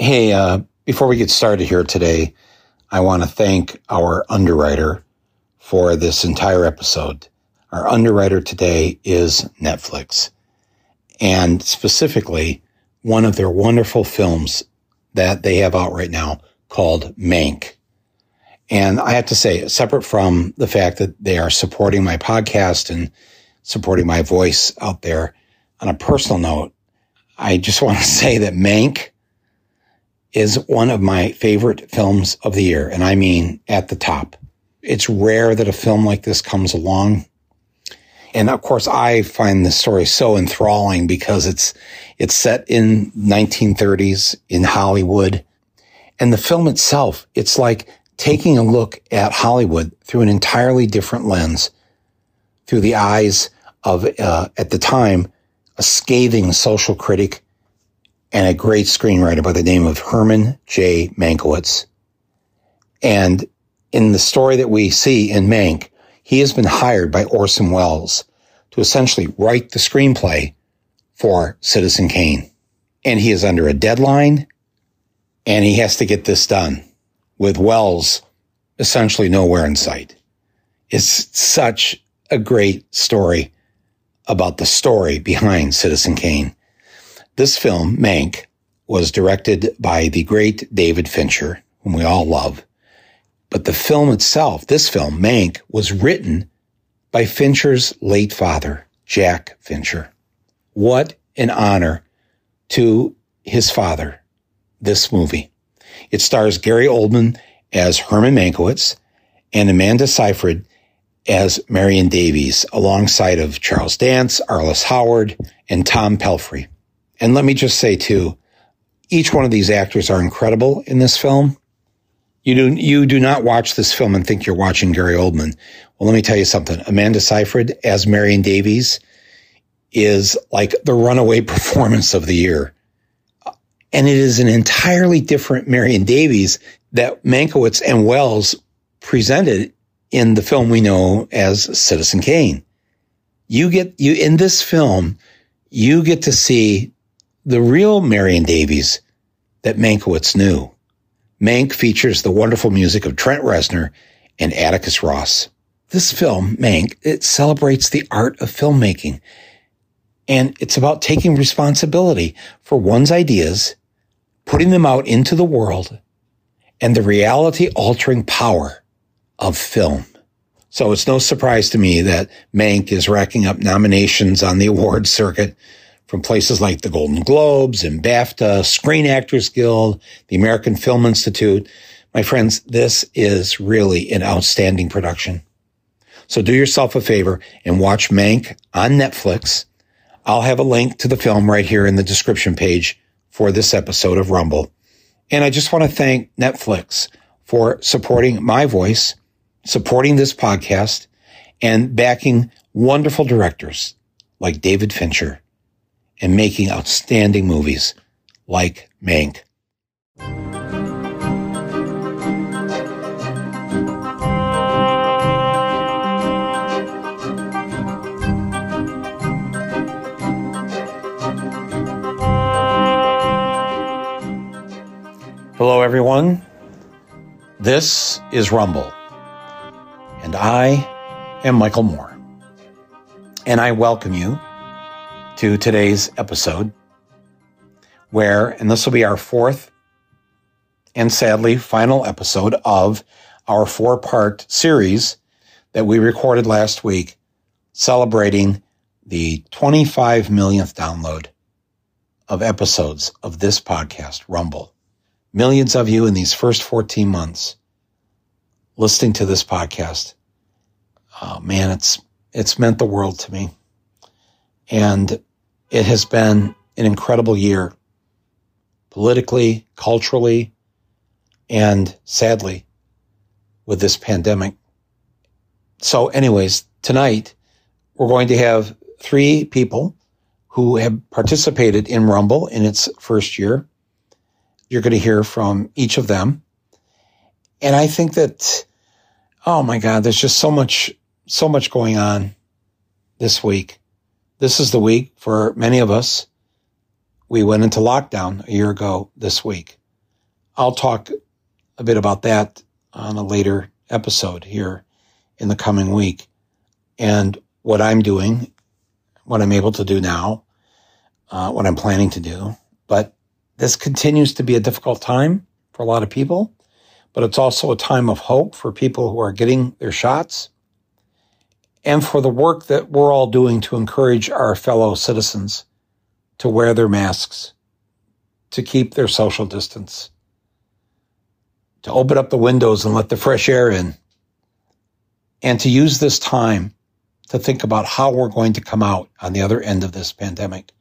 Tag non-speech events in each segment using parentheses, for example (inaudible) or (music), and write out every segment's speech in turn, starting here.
Hey, uh, before we get started here today, I want to thank our underwriter for this entire episode. Our underwriter today is Netflix, and specifically one of their wonderful films that they have out right now called Mank. And I have to say, separate from the fact that they are supporting my podcast and supporting my voice out there, on a personal note, I just want to (laughs) say that Mank is one of my favorite films of the year. And I mean at the top. It's rare that a film like this comes along. And of course, I find this story so enthralling because it's, it's set in 1930s in Hollywood. And the film itself, it's like taking a look at Hollywood through an entirely different lens, through the eyes of, uh, at the time, a scathing social critic and a great screenwriter by the name of Herman J. Mankiewicz. And in the story that we see in Mank, he has been hired by Orson Welles to essentially write the screenplay for Citizen Kane. And he is under a deadline and he has to get this done with Welles essentially nowhere in sight. It's such a great story about the story behind Citizen Kane. This film, Mank, was directed by the great David Fincher, whom we all love. But the film itself, this film, Mank, was written by Fincher's late father, Jack Fincher. What an honor to his father, this movie. It stars Gary Oldman as Herman Mankiewicz and Amanda Seyfried as Marion Davies, alongside of Charles Dance, Arliss Howard, and Tom Pelphrey. And let me just say too, each one of these actors are incredible in this film. You do, you do not watch this film and think you're watching Gary Oldman. Well, let me tell you something. Amanda Seyfried as Marion Davies is like the runaway (laughs) performance of the year. And it is an entirely different Marion Davies that Mankiewicz and Welles presented in the film we know as Citizen Kane. You get, you, in this film, you get to see the real Marion Davies that Mankiewicz knew. Mank features the wonderful music of Trent Reznor and Atticus Ross. This film, Mank, it celebrates the art of filmmaking. And it's about taking responsibility for one's ideas, putting them out into the world, and the reality altering power of film. So it's no surprise to me that Mank is racking up nominations on the award circuit from places like the Golden Globes and BAFTA, Screen Actors Guild, the American Film Institute. My friends, this is really an outstanding production. So do yourself a favor and watch Mank on Netflix. I'll have a link to the film right here in the description page for this episode of Rumble. And I just want to thank Netflix for supporting my voice, supporting this podcast, and backing wonderful directors like David Fincher and making outstanding movies like Mank. Hello, everyone. This is Rumble, and I am Michael Moore. And I welcome you to today's episode, where, and this will be our fourth and sadly final episode of our four part series that we recorded last week, celebrating the 25 millionth download of episodes of this podcast, Rumble. Millions of you in these first 14 months listening to this podcast. Oh man, it's, it's meant the world to me. And it has been an incredible year politically, culturally, and sadly with this pandemic. So anyways, tonight we're going to have three people who have participated in Rumble in its first year. You're going to hear from each of them. And I think that, oh my God, there's just so much, so much going on this week. This is the week for many of us. We went into lockdown a year ago this week. I'll talk a bit about that on a later episode here in the coming week. And what I'm doing, what I'm able to do now, uh, what I'm planning to do. But this continues to be a difficult time for a lot of people, but it's also a time of hope for people who are getting their shots and for the work that we're all doing to encourage our fellow citizens to wear their masks, to keep their social distance, to open up the windows and let the fresh air in, and to use this time to think about how we're going to come out on the other end of this pandemic,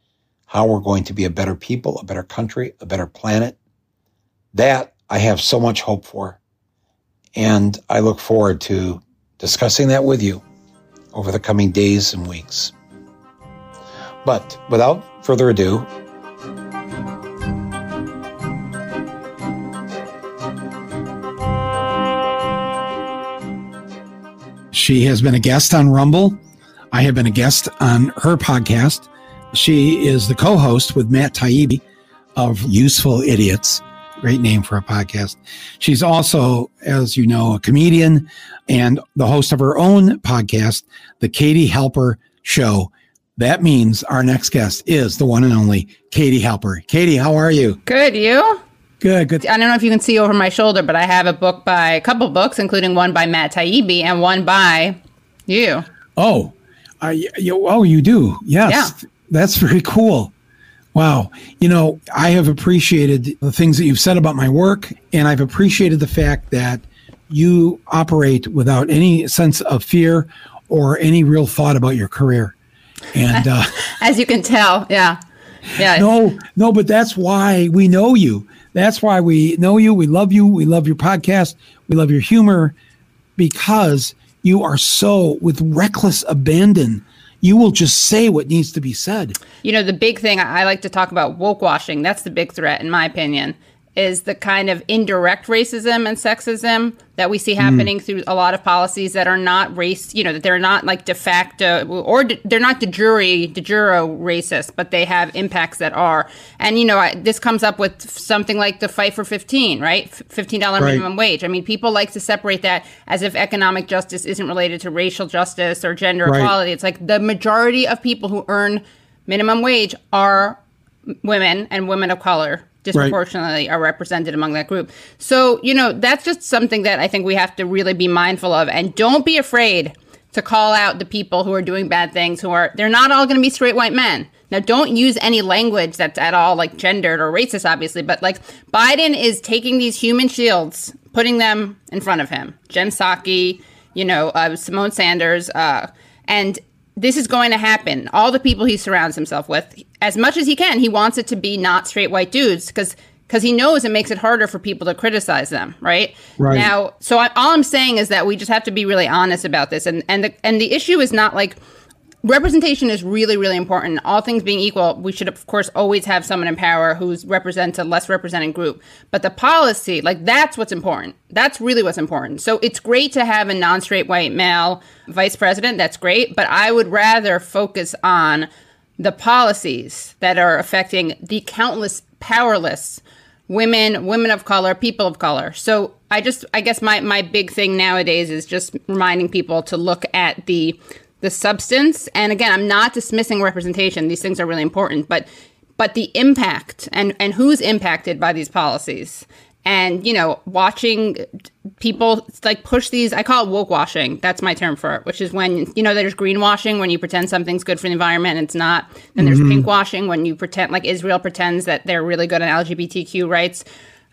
how we're going to be a better people, a better country, a better planet. That I have so much hope for. And I look forward to discussing that with you over the coming days and weeks. But without further ado, She has been a guest on Rumble. I have been a guest on her podcast. She is the co host with Matt Taibbi of Useful Idiots. Great name for a podcast. She's also, as you know, a comedian and the host of her own podcast, The Katie Halper Show. That means our next guest is the one and only Katie Halper. Katie, how are you? Good. You? Good, good. I don't know if you can see over my shoulder, but I have a book by a couple books, including one by Matt Taibbi and one by you. Oh, uh, you, oh, you do? Yes. Yeah. That's very cool. Wow. You know, I have appreciated the things that you've said about my work, and I've appreciated the fact that you operate without any sense of fear or any real thought about your career. And uh, (laughs) as you can tell, yeah. Yeah. No, no, but that's why we know you. That's why we know you. We love you. We love your podcast. We love your humor because you are so with reckless abandon. You will just say what needs to be said. You know, the big thing I like to talk about woke washing. That's the big threat, in my opinion is the kind of indirect racism and sexism that we see happening mm. through a lot of policies that are not race, you know, that they're not like de facto or de, they're not de jure, de jure racist, but they have impacts that are. And, you know, I, this comes up with something like the fight for 15, right? $15 right. minimum wage. I mean, people like to separate that as if economic justice isn't related to racial justice or gender right. equality. It's like the majority of people who earn minimum wage are women and women of color disproportionately right. are represented among that group. So, you know, that's just something that I think we have to really be mindful of. And don't be afraid to call out the people who are doing bad things, who are, they're not all going to be straight white men. Now, don't use any language that's at all like gendered or racist, obviously, but like Biden is taking these human shields, putting them in front of him. Jen Psaki, you know, uh, Symone Sanders, uh, and this is going to happen. All the people he surrounds himself with, as much as he can, he wants it to be not straight white dudes because because he knows it makes it harder for people to criticize them, right? Right. Now, so I, all I'm saying is that we just have to be really honest about this, and and the and the issue is not like representation is really really important. All things being equal we should of course always have someone in power who represents a less represented group. But the policy like that's what's important. That's really what's important. So it's great to have a non-straight white male vice president. That's great. But i would rather focus on the policies that are affecting the countless powerless women women of color people of color. So i just i guess my my big thing nowadays is just reminding people to look at the the substance. And again, I'm not dismissing representation. These things are really important, but but the impact and and who's impacted by these policies. And you know, watching people like push these, I call it woke washing. That's my term for it, which is when you know there's greenwashing when you pretend something's good for the environment and it's not. Then there's mm-hmm. pink washing when you pretend like Israel pretends that they're really good on LGBTQ rights.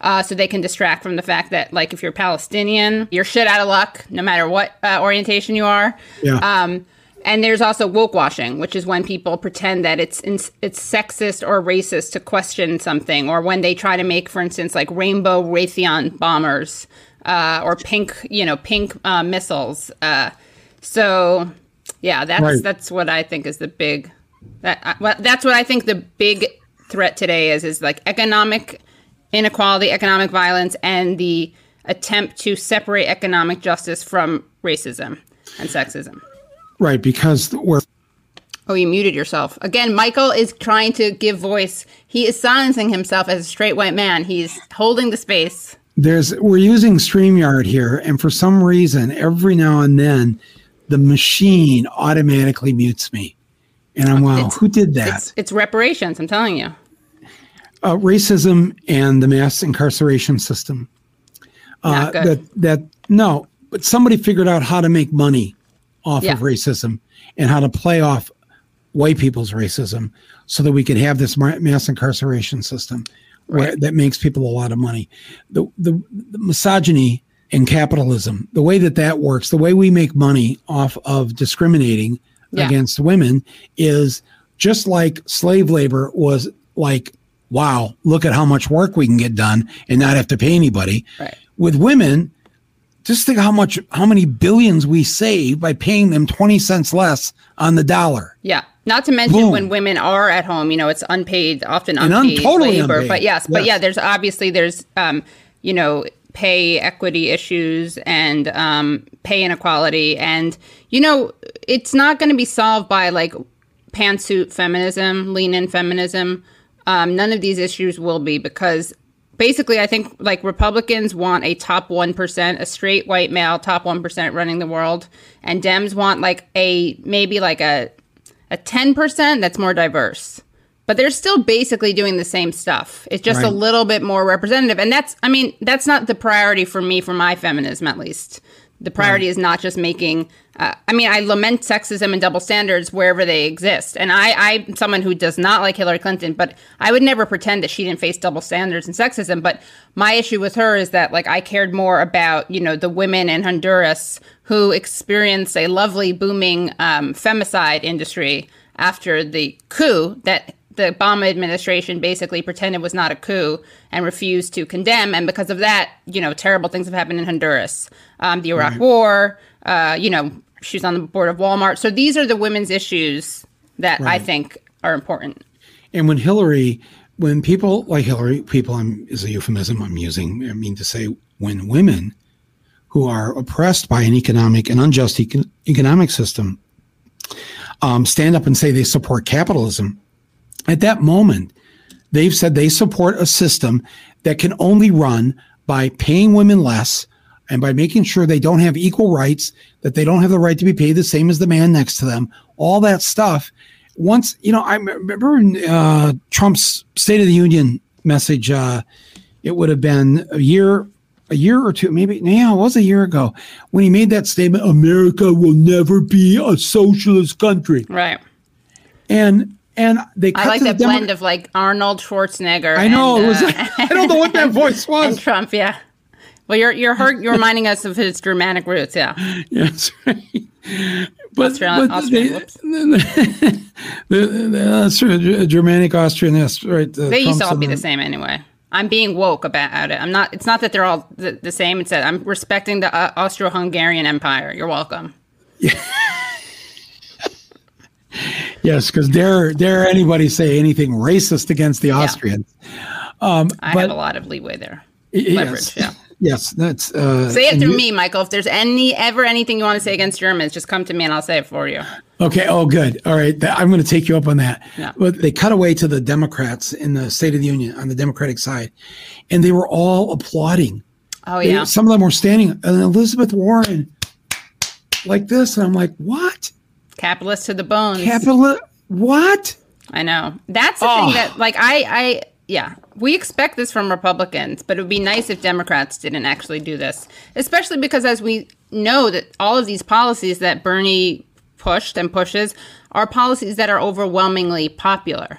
Uh, so they can distract from the fact that, like, if you're Palestinian, you're shit out of luck, no matter what uh, orientation you are. Yeah. Um, and there's also woke washing, which is when people pretend that it's it's sexist or racist to question something, or when they try to make, for instance, like rainbow Raytheon bombers uh, or pink, you know, pink uh, missiles. Uh, so, yeah, that's right. that's what I think is the big that uh, well, that's what I think the big threat today is is like economic inequality, economic violence, and the attempt to separate economic justice from racism and sexism. Right, because we're Oh, you muted yourself. Again, Michael is trying to give voice. He is silencing himself as a straight white man. He's holding the space. There's we're using StreamYard here, and for some reason, every now and then the machine automatically mutes me. And I'm wow, It's- who did that? It's, it's reparations, I'm telling you. uh, racism and the mass incarceration system. Uh. That that no, but somebody figured out how to make money off Yeah. of racism and how to play off white people's racism, so that we could have this mass incarceration system where, that makes people a lot of money. The, the the misogyny and capitalism, the way that that works, the way we make money off of discriminating Yeah. against women is just like slave labor was like, wow, look at how much work we can get done and not have to pay anybody. Right. With women, just think how much, how many billions we save by paying them 20 cents less on the dollar. Yeah. Not to mention Boom. when women are at home, you know, it's unpaid, often And un- unpaid totally labor. unpaid. But yes, but yeah, there's obviously there's um, you know, pay equity issues and um pay inequality and you know, it's not going to be solved by like pantsuit feminism, lean in feminism. Um, none of these issues will be because basically I think like Republicans want a top 1%, a straight white male top 1% running the world and Dems want like a maybe like a a 10% that's more diverse. But they're still basically doing the same stuff. It's just a little bit more representative. And that's, I mean, that's not the priority for me, for my feminism at least. The priority is not just making, uh, I mean, I lament sexism and double standards wherever they exist. And I, I'm someone who does not like Hillary Clinton, but I would never pretend that she didn't face double standards and sexism. But my issue with her is that, like, I cared more about, you know, the women in Honduras who experienced a lovely, booming um, femicide industry after the coup that the Obama administration basically pretended was not a coup and refused to condemn. And because of that, you know, terrible things have happened in Honduras, um, the Iraq War. Uh, you know, she's on the board of Walmart. So these are the women's issues that I think are important. And when Hillary, when people like Hillary, people I'm, is a euphemism I'm using, I mean to say when women who are oppressed by an economic and unjust econ- economic system um, stand up and say they support capitalism, at that moment, they've said they support a system that can only run by paying women less and by making sure they don't have equal rights, that they don't have the right to be paid the same as the man next to them, all that stuff. Once, you know, I remember uh, Trump's State of the Union message, uh, it would have been a year, a year or two, maybe, yeah, it was a year ago when he made that statement America will never be a socialist country. Right. And, and they cut I like the that Demo- blend of like Arnold Schwarzenegger. I know and, it was. (laughs) uh, I don't know what that (laughs) voice and was. Trump. Yeah. Well, you're you're hurt, you're reminding us of his Germanic roots. Yeah. (laughs) Yes, right. But, Austrian- but Austrian, they- whoops. the- the- true. Germanic, Austrian, yes, right. the They used to all be the the- same anyway. I'm being woke about it. I'm not. It's not that they're all the, the same. It's that I'm respecting the uh, Austro-Hungarian Empire. You're welcome. Yes, because dare dare anybody say anything racist against the Austrians? um I But- have a lot of leeway there. Leverage, Yes, yeah. (laughs) yes, that's. Uh, Say it through you- me, Michael. If there's any ever anything you want to say against Germans, just come to me and I'll say it for you. Okay. Oh, good. All right. I'm going to take you up on that. Yeah. But they cut away to the Democrats in the State of the Union on the Democratic side, and they were all applauding. Oh They- yeah. some of them were standing, and Elizabeth Warren, like this, and I'm like, what? Capitalist to the bones. Capital? What? I know. That's the Oh. thing that like I I yeah, we expect this from Republicans, but it would be nice if Democrats didn't actually do this. Especially because as we know that all of these policies that Bernie pushed and pushes are policies that are overwhelmingly popular.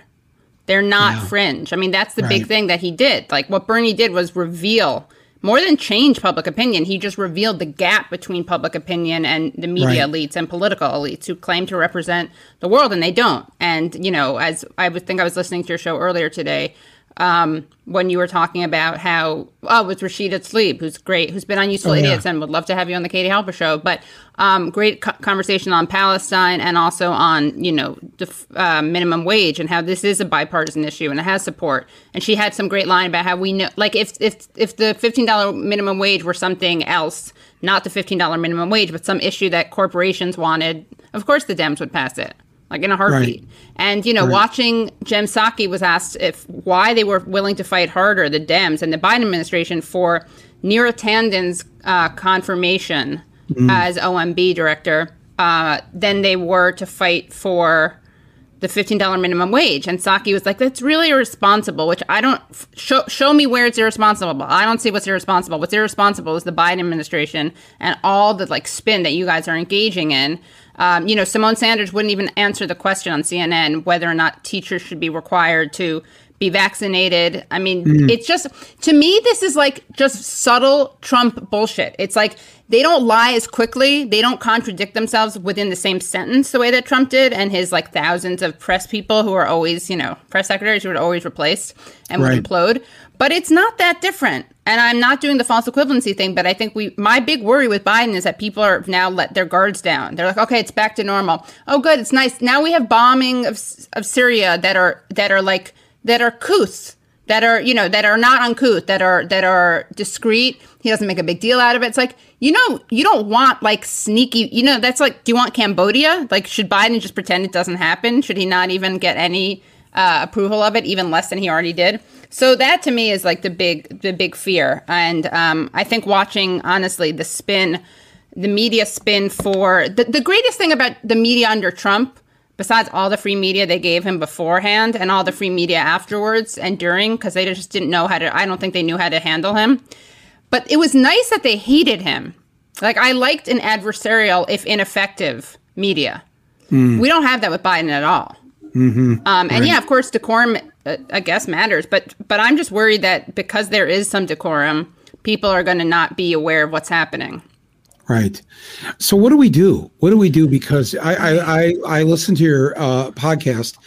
They're not Yeah. fringe. I mean, that's the big thing that he did. Like what Bernie did was reveal more than change public opinion, he just revealed the gap between public opinion and the media Right. elites and political elites who claim to represent the world and they don't. And, you know, as I would think I was listening to your show earlier today, um, when you were talking about how, oh, it's Rashida Tlaib, who's great, who's been on Useful Oh, yeah. Idiots and would love to have you on the Katie Halper show. But um, great co- conversation on Palestine and also on, you know, the uh, minimum wage and how this is a bipartisan issue and it has support. And she had some great line about how we know, like, if if if the fifteen dollar minimum wage were something else, not the fifteen dollar minimum wage, but some issue that corporations wanted, of course the Dems would pass it. Like in a heartbeat. Right. And you know, Right. watching Jen Psaki was asked if why they were willing to fight harder, the Dems and the Biden administration, for Neera Tanden's uh, confirmation as OMB director, uh, than they were to fight for the $15 minimum wage. And Psaki was like, that's really irresponsible, which I don't f- show, show me where it's irresponsible. I don't see what's irresponsible. What's irresponsible is the Biden administration and all the like spin that you guys are engaging in. Um, you know, Symone Sanders wouldn't even answer the question on CNN whether or not teachers should be required to be vaccinated. I mean, it's just to me this is like just subtle Trump bullshit. It's like they don't lie as quickly, they don't contradict themselves within the same sentence the way that Trump did and his like thousands of press people who are always, you know, press secretaries who are always replaced and Right. would implode. But it's not that different. And I'm not doing the false equivalency thing, but I think we my big worry with Biden is that people are now let their guards down. They're like, okay, it's back to normal. Oh, good, it's nice. Now we have bombing of of Syria that are that are like that are couth, that are you know that are not uncouth, that are that are discreet. He doesn't make a big deal out of it. It's like you know you don't want like sneaky. You know that's like, do you want Cambodia? Like, should Biden just pretend it doesn't happen? Should he not even get any? Uh, approval of it, even less than he already did. So that to me is like the big the big fear, and um, I think watching honestly the spin, the media spin for the, the greatest thing about the media under Trump. Besides all the free media they gave him beforehand and all the free media afterwards and during, because they just didn't know how to, I don't think they knew how to handle him. But it was nice that they hated him. Like, I liked an adversarial, if ineffective, media. We don't have that with Biden at all. Um, and yeah, of course, decorum, uh, I guess, matters. But but I'm just worried that because there is some decorum, people are going to not be aware of what's happening. Right. So what do we do? What do we do? Because I I I, I listened to your uh, podcast,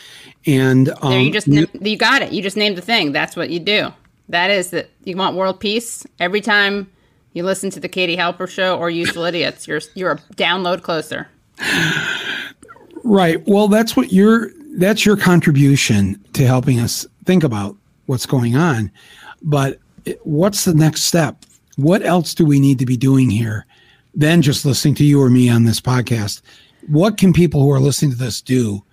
and um, There, you just you, you got it. You just named the thing. That's what you do. That is that you want world peace. Every time you listen to the Katie Halper show or Useful Idiots, you're you're a download closer. (sighs) right. Well, that's what your that's your contribution to helping us think about what's going on. But what's the next step? What else do we need to be doing here? Than just listening to you or me on this podcast. What can people who are listening to this do?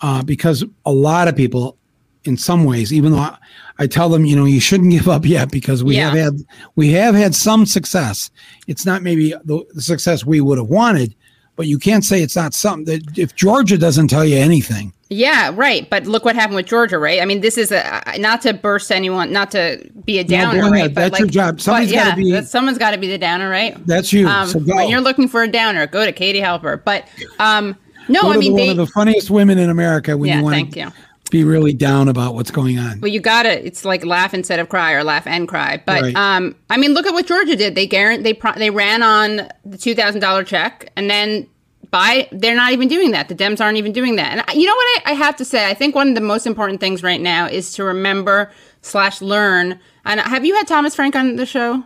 Uh, because a lot of people, in some ways, even though I, I tell them, you know, you shouldn't give up yet because we Yeah. have had we have had some success. It's not maybe the, the success we would have wanted, but you can't say it's not something that if Georgia doesn't tell you anything, Yeah, right. But look what happened with Georgia, right? I mean, this is a not to burst anyone, not to be a downer, ahead. right? That's your job. Somebody's gotta be- someone's got to be the downer, right? that's you. Um, so when you're looking for a downer, go to Katie Halper. But um, no, I to mean, the- they, one of the funniest women in America when Yeah, you want thank to you. Be really down about what's going on. Well, you gotta. It's like laugh instead of cry, or laugh and cry. But Right. um, I mean, look at what Georgia did. They guarant they pro- they ran on the two thousand dollar check, and then by they're not even doing that. The Dems aren't even doing that. And you know what I, I have to say? I think one of the most important things right now is to remember slash learn. And have you had Thomas Frank on the show?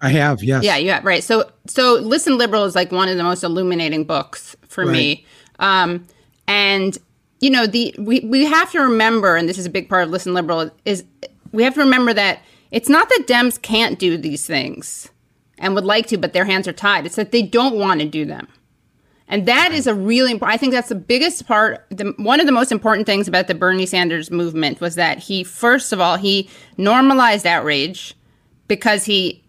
I have, yes. Yeah, yeah, right. So, so listen, liberal is like one of the most illuminating books for me. Um, and you know, the we we have to remember, and this is a big part of listen, liberal is we have to remember that it's not that Dems can't do these things and would like to, but their hands are tied. It's that they don't want to do them. And that is a really important. I think that's the biggest part. The, one of the most important things about the Bernie Sanders movement was that he, first of all, he normalized outrage because he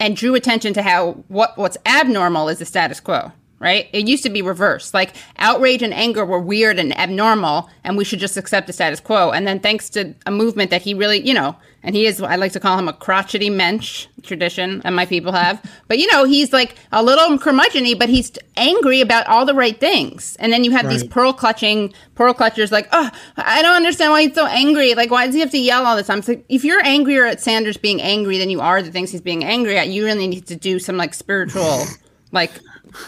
and drew attention to how what what's abnormal is the status quo right? It used to be reversed. Like outrage and anger were weird and abnormal and we should just accept the status quo. And then thanks to a movement that he really you know and he is i like to call him a crotchety mensch tradition that my people have. But you know he's like a little curmudgeony but he's angry about all the right things. And then you have these pearl clutching pearl clutchers like oh i don't understand why he's so angry. Like why does he have to yell all the time? It's like if you're angrier at sanders being angry than you are the things he's being angry at you really need to do some like spiritual (laughs) like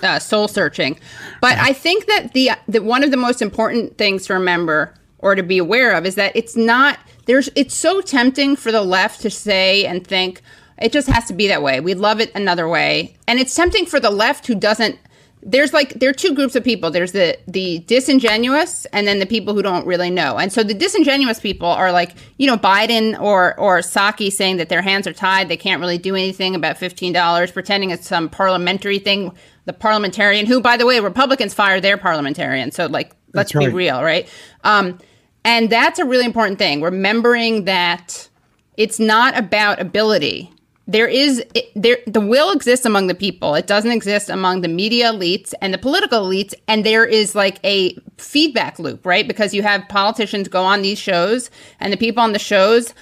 uh, soul searching. But i think that the that one of the most important things to remember or to be aware of is that it's not there's it's so tempting for the left to say and think it just has to be that way. We'd love it another way. And it's tempting for the left who doesn't there's like there are two groups of people. There's the the disingenuous and then the people who don't really know. And so the disingenuous people are like you know biden or or psaki saying that their hands are tied they can't really do anything about $15 pretending it's some parliamentary thing the parliamentarian who by the way republicans fired their parliamentarian so like Let's right. be real, right? Um, and that's a really important thing. Remembering that it's not about ability. There is it, there the will exists among the people. It doesn't exist among the media elites and the political elites. And there is like a feedback loop, right? Because you have politicians go on these shows, and the people on the shows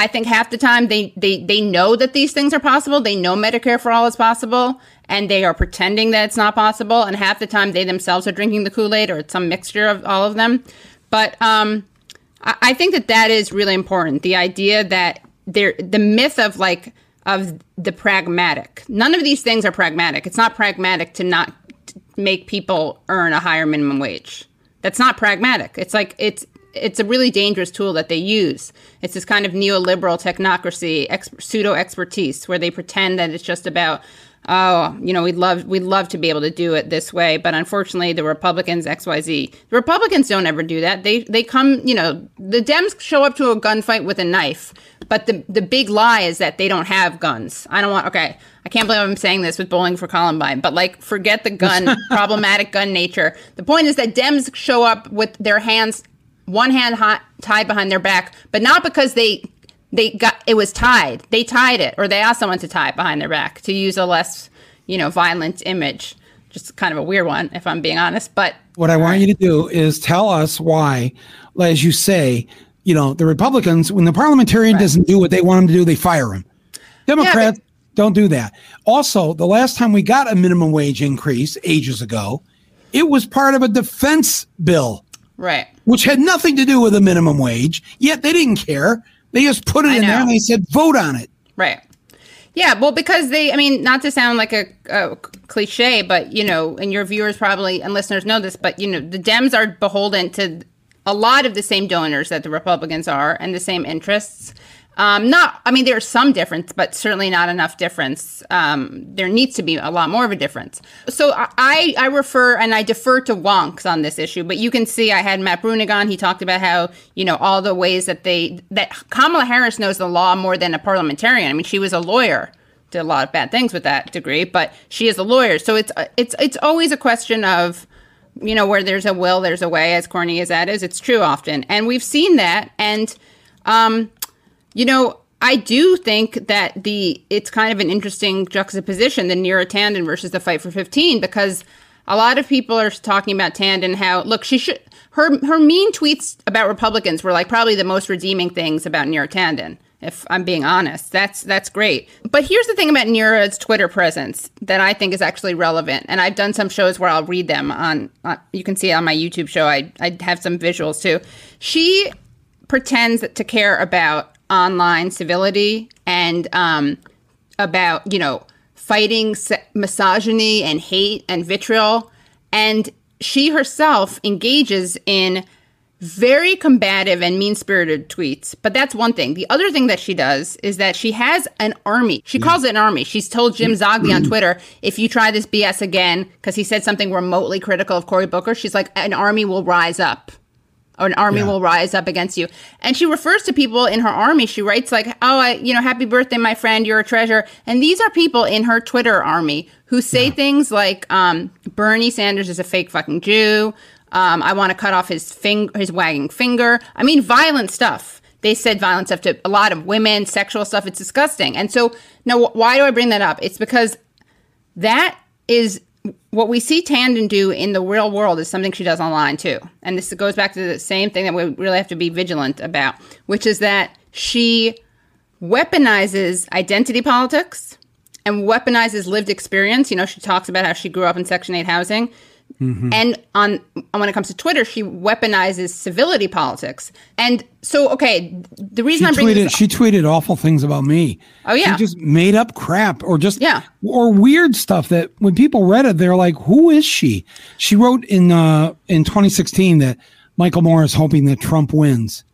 I think half the time they, they they know that these things are possible. They know Medicare for all is possible, and they are pretending that it's not possible. And half the time they themselves are drinking the Kool Aid, or it's some mixture of all of them. But um, I, I think that that is really important. The idea that there, the myth of like of the pragmatic. None of these things are pragmatic. It's not pragmatic to not make people earn a higher minimum wage. That's not pragmatic. It's like it's it's a really dangerous tool that they use. It's this kind of neoliberal technocracy, ex- pseudo expertise, where they pretend that it's just about, oh, you know, we'd love we'd love to be able to do it this way, but unfortunately, the Republicans X Y Z. The Republicans don't ever do that. They they come, you know, the Dems show up to a gunfight with a knife, but the the big lie is that they don't have guns. I don't want. Okay, I can't believe I'm saying this with Bowling for Columbine, but like, forget the gun (laughs) problematic gun nature. The point is that Dems show up with their hands one hand hot, tied behind their back, but not because they they got it was tied. They tied it, or they asked someone to tie it behind their back to use a less you know violent image. Just kind of a weird one, if I'm being honest. But what I want you to do is tell us why, as you say, you know, the Republicans, when the parliamentarian right. doesn't do what they want him to do, they fire him. Democrats yeah, but- don't do that. Also, the last time we got a minimum wage increase ages ago, it was part of a defense bill. Right. Which had nothing to do with a minimum wage, yet they didn't care. They just put it I in know. there and they said, vote on it. Right. Yeah, well, because they, I mean, not to sound like a, a, cliche, but, you know, and your viewers probably and listeners know this, but, you know, the Dems are beholden to a lot of the same donors that the Republicans are and the same interests. Um, not, I mean, there's some difference, but certainly not enough difference. Um, there needs to be a lot more of a difference. So I, I refer and I defer to wonks on this issue, but you can see I had Matt Bruenig on. He talked about how, you know, all the ways that they, that Kamala Harris knows the law more than a parliamentarian. I mean, she was a lawyer did a lot of bad things with that degree, but she is a lawyer. So it's, it's, it's always a question of, you know, where there's a will, there's a way, as corny as that is. It's true often. And we've seen that. And, um, you know, I do think that the it's kind of an interesting juxtaposition, the Neera Tanden versus the fight for 15, because a lot of people are talking about Tanden how look she should her her mean tweets about Republicans were like probably the most redeeming things about Neera Tanden. If I'm being honest, that's that's great. But here's the thing about Neera's Twitter presence that I think is actually relevant, and I've done some shows where I'll read them on. on you can see on my YouTube show. I I have some visuals too. She pretends to care about online civility and um, about you know fighting misogyny and hate and vitriol. And she herself engages in very combative and mean-spirited tweets. But that's one thing. The other thing that she does is that she has an army. She mm. calls it an army. She's told jim mm. zogby on mm. twitter if you try this bs again because he said something remotely critical of cory booker she's like an army will rise up an army yeah. will rise up against you. And she refers to people in her army. She writes like, "Oh, I, you know, happy birthday, my friend. You're a treasure." And these are people in her Twitter army who say yeah. things like, um, "Bernie Sanders is a fake fucking Jew." Um, I want to cut off his finger, his wagging finger. I mean, violent stuff. They said violent stuff to a lot of women, sexual stuff. It's disgusting. And so now, why do I bring that up? It's because that is what we see Tanden do in the real world is something she does online too. And this goes back to the same thing that we really have to be vigilant about, which is that she weaponizes identity politics and weaponizes lived experience. You know, she talks about how she grew up in Section 8 housing. Mm-hmm. And on when it comes to Twitter, she weaponizes civility politics. And so, okay, the reason she I'm bringing tweeted, this, she tweeted awful things about me. Oh yeah, she just made up crap or just yeah or weird stuff that when people read it, they're like, "Who is she?" She wrote in uh in 2016 that Michael Moore is hoping that Trump wins.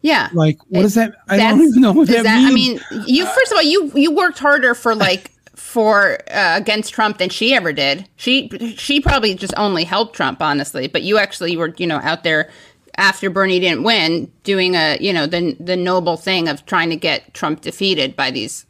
Yeah. Like, what it, is that? I don't even know what that, that means. I mean, you first of all, you you worked harder for like for uh, against Trump than she ever did. She she probably just only helped Trump, honestly. But you actually were, you know, out there after Bernie didn't win, doing a you know the the noble thing of trying to get Trump defeated by these.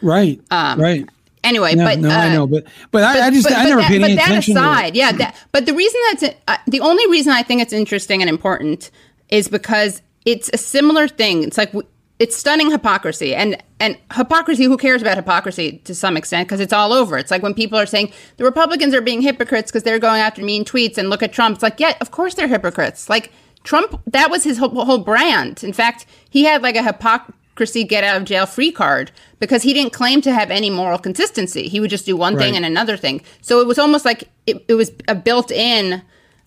Right. Um, right. Anyway, No, but no, uh, I know, but but, I, I just but, I never that, paid any but that attention. to it. aside, yeah. That, but the reason that's uh, the only reason I think it's interesting and important is because it's a similar thing. It's like w- it's stunning hypocrisy and and hypocrisy. Who cares about hypocrisy to some extent because it's all over. It's like when people are saying the Republicans are being hypocrites because they're going after mean tweets and look at Trump. It's like yeah, of course they're hypocrites. Like Trump, that was his whole, whole brand. In fact, he had like a hypocrisy get out of jail free card because he didn't claim to have any moral consistency. He would just do one thing and another thing. So it was almost like it, it was a built in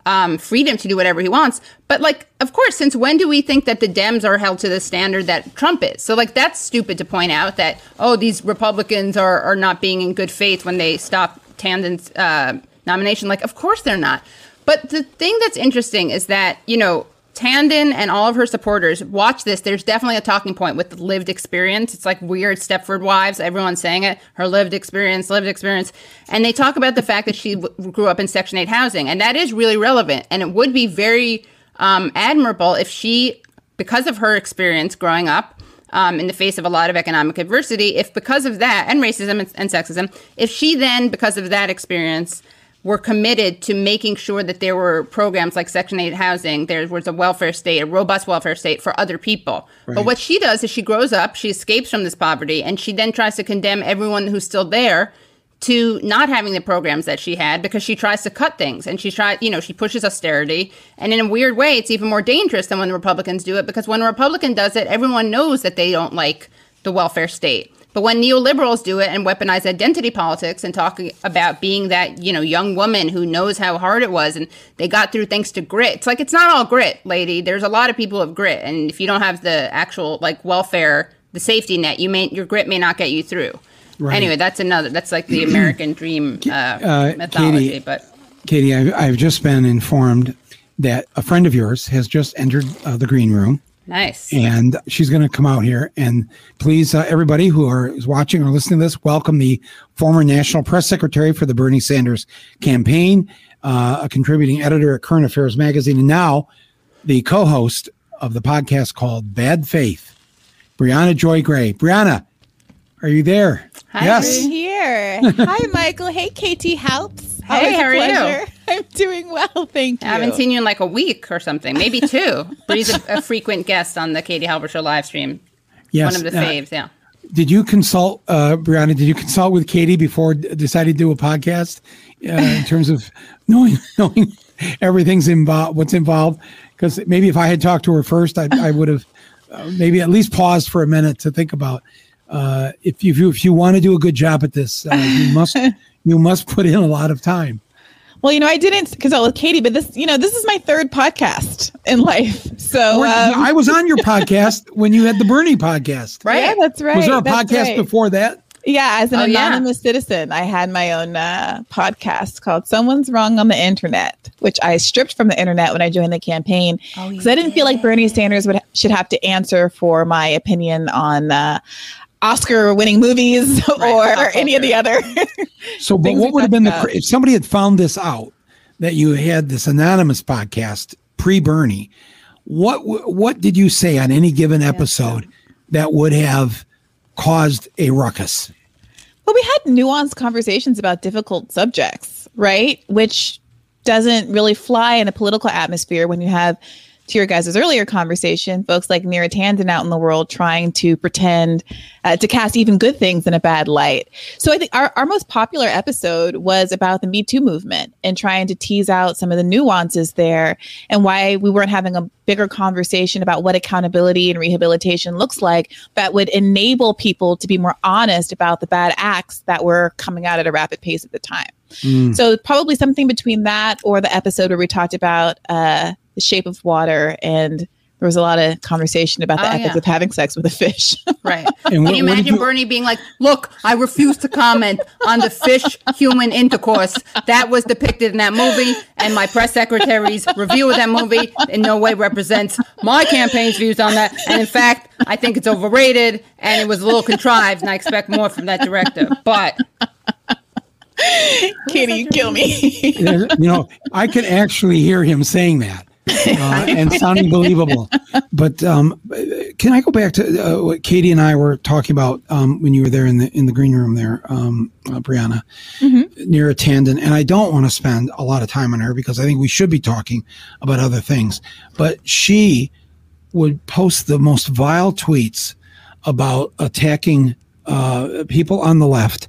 um, freedom to do whatever he wants. But like, of course, since when do we think that the Dems are held to the standard that Trump is? So like, that's stupid to point out that oh, these Republicans are are not being in good faith when they stop Tanden's uh, nomination. Like, of course they're not. But the thing that's interesting is that you know. Tanden and all of her supporters watch this. There's definitely a talking point with lived experience. It's like weird Stepford Wives. Everyone's saying it. Her lived experience, lived experience. And they talk about the fact that she w- grew up in Section 8 housing. And that is really relevant. And it would be very um, admirable if she, because of her experience growing up, um, in the face of a lot of economic adversity, if because of that, and racism and, and sexism, if she then, because of that experience, were committed to making sure that there were programs like Section 8 housing, there was a welfare state, a robust welfare state for other people. But what she does is she grows up, she escapes from this poverty, and she then tries to condemn everyone who's still there to not having the programs that she had because she tries to cut things and she tries, you know, she pushes austerity. And in a weird way, it's even more dangerous than when the Republicans do it because when a Republican does it, everyone knows that they don't like the welfare state. But when neoliberals do it and weaponize identity politics and talk about being that, you know, young woman who knows how hard it was and they got through thanks to grit. It's like it's not all grit, lady. There's a lot of people of grit. And if you don't have the actual like welfare, the safety net, you may your grit may not get you through. Right. Anyway, that's another that's like the American dream uh, Uh, mythology. Katie- but Katie, I've, I've just been informed that a friend of yours has just entered uh, the green room. Nice. and she's going to come out here. And please, uh, everybody who are is watching or listening to this, welcome the former national press secretary for the Bernie Sanders campaign, uh, a contributing editor at Current Affairs magazine, and now the co-host of the podcast called Bad Faith, Briahna Joy Gray. Briahna, are you there? Hi, yes. Bri. here. (laughs) Hi, Michael. Hey, Katie Helps. Hey, Always a how are you? (laughs) I'm doing well, thank you. I haven't seen you in like a week or something, maybe two. (laughs) Bree's a, a frequent guest on the Katie Halper Show live stream. Yes. One of the Uh, faves, yeah. Did you consult, uh, Briahna? Did you consult with Katie before d- deciding to do a podcast uh, in terms of (laughs) knowing knowing everything's involved, what's involved? Because maybe if I had talked to her first, I, I would have uh, maybe at least paused for a minute to think about uh, if you if you, if you want to do a good job at this, uh, you must you must put in a lot of time. Well, you know, I didn't consult with Katie, but this, you know, this is my third podcast in life. So, um, I was on your (laughs) podcast when you had the Bernie podcast. Right. yeah, that's right. Was there a that's podcast right. before that? Yeah, as an Oh, yeah. anonymous citizen, I had my own uh, podcast called "Someone's Wrong on the Internet," which I stripped from the internet when I joined the campaign Oh, because I didn't feel like Bernie Sanders would should have to answer for my opinion on uh, Oscar-winning movies (laughs) or pop any of the other. (laughs) So, but what would have been the talked cr- if somebody had found this out that you had this anonymous podcast pre Bernie? What what did you say on any given episode that would have caused a ruckus? Well, we had nuanced conversations about difficult subjects, right? Which doesn't really fly in a political atmosphere when you have, to your guys' earlier conversation, folks like Neera Tanden out in the world trying to pretend uh, to cast even good things in a bad light. So I think our, our most popular episode was about the Me Too movement and trying to tease out some of the nuances there and why we weren't having a bigger conversation about what accountability and rehabilitation looks like that would enable people to be more honest about the bad acts that were coming out at a rapid pace at the time. So probably something between that or the episode where we talked about uh, the shape of water and there was a lot of conversation about the Oh, ethics yeah. of having sex with a fish. (laughs) Right. And Can what- you imagine you- Bernie being like, look, I refuse to comment on the fish human intercourse that was depicted in that movie, and my press secretary's review of that movie in no way represents my campaign's views on that. And in fact, I think it's overrated and it was a little contrived, and I expect more from that director. But Katie, you kill me. (laughs) You know, I could actually hear him saying that. (laughs) uh, and sounding believable. But um, can I go back to uh, what Katie and I were talking about um, when you were there in the in the green room there, um, uh, Briahna, mm-hmm. Neera Tanden? And I don't want to spend a lot of time on her because I think we should be talking about other things. But she would post the most vile tweets about attacking uh, people on the left.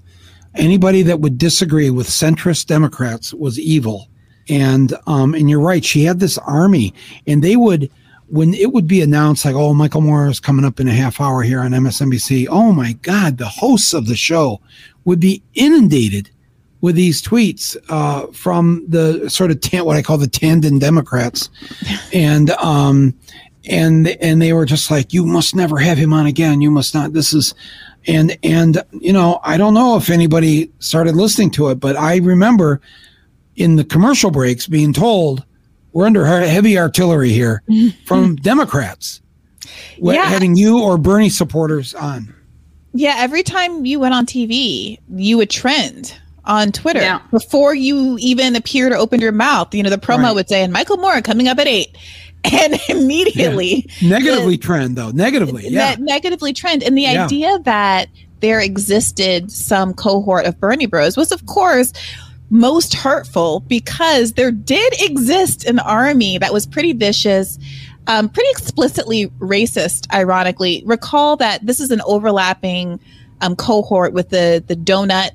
Anybody that would disagree with centrist Democrats was evil and um, and you're right. She had this army, and they would when it would be announced like, oh, Michael Moore is coming up in a half hour here on MSNBC. Oh my God, the hosts of the show would be inundated with these tweets uh, from the sort of tan- what I call the Tanden Democrats, (laughs) and um, and and they were just like, you must never have him on again. You must not. This is. And and you know I don't know if anybody started listening to it, but I remember in the commercial breaks being told we're under heavy artillery here (laughs) from Democrats, yeah. having you or Bernie supporters on. Yeah, every time you went on TV, you would trend on Twitter yeah. before you even appeared or opened your mouth. You know, the promo right. would say, and Michael Moore coming up at eight. (laughs) And immediately yeah. (laughs) negatively the, trend though, negatively. Yeah. negatively trend. And the yeah. idea that there existed some cohort of Bernie bros was of course most hurtful because there did exist an army that was pretty vicious, um, pretty explicitly racist, ironically. Recall that this is an overlapping um, cohort with the, the donut,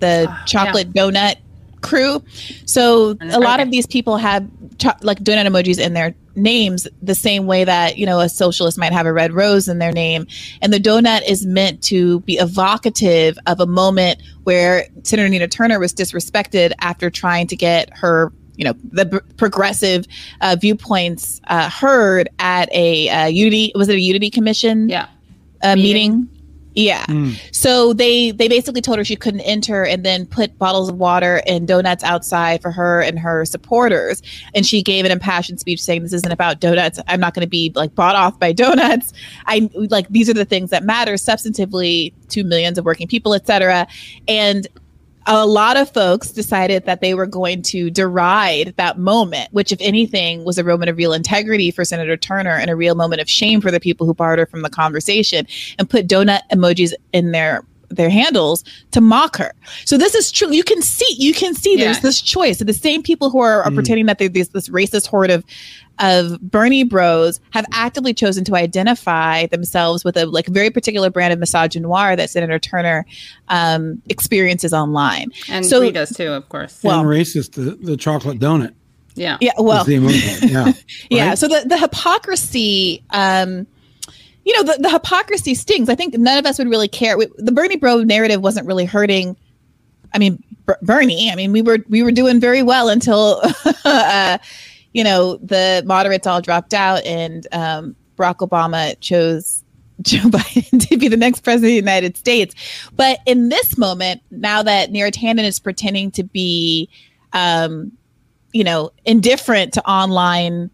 the uh, chocolate yeah. donut crew. So a lot of these people have cho- like donut emojis in their names the same way that you know a socialist might have a red rose in their name. And the donut is meant to be evocative of a moment where senator nina turner was disrespected after trying to get her you know the b- progressive uh, viewpoints uh, heard at a uh, unity was it a unity commission? Yeah. Uh, meeting. meeting yeah. Mm. So they they basically told her she couldn't enter and then put bottles of water and donuts outside for her and her supporters. And she gave an impassioned speech saying this isn't about donuts. I'm not going to be like bought off by (laughs) donuts. I like these are the things that matter substantively to millions of working people, etc. And a lot of folks decided that they were going to deride that moment, which, if anything, was a moment of real integrity for Senator Turner and a real moment of shame for the people who barred her from the conversation and put donut emojis in their their handles to mock her. So this is true. You can see, you can see yeah. there's this choice. So the same people who are, are mm. pretending that they're this, this racist horde of of Bernie bros have actively chosen to identify themselves with a like very particular brand of misogynoir that Senator Turner um, experiences online. And so, he does too, of course. Well, and racist, the, the chocolate donut. Yeah. Yeah. Well, yeah. (laughs) Right? yeah. So the, the hypocrisy, um, you know, the, the hypocrisy stings. I think none of us would really care. We, the Bernie bro narrative wasn't really hurting. I mean, Bernie. I mean, we were we were doing very well until (laughs) uh, you know, the moderates all dropped out and um, Barack Obama chose (laughs) Joe Biden to be the next president of the United States. But in this moment, now that Neera Tanden is pretending to be, um, you know, indifferent to online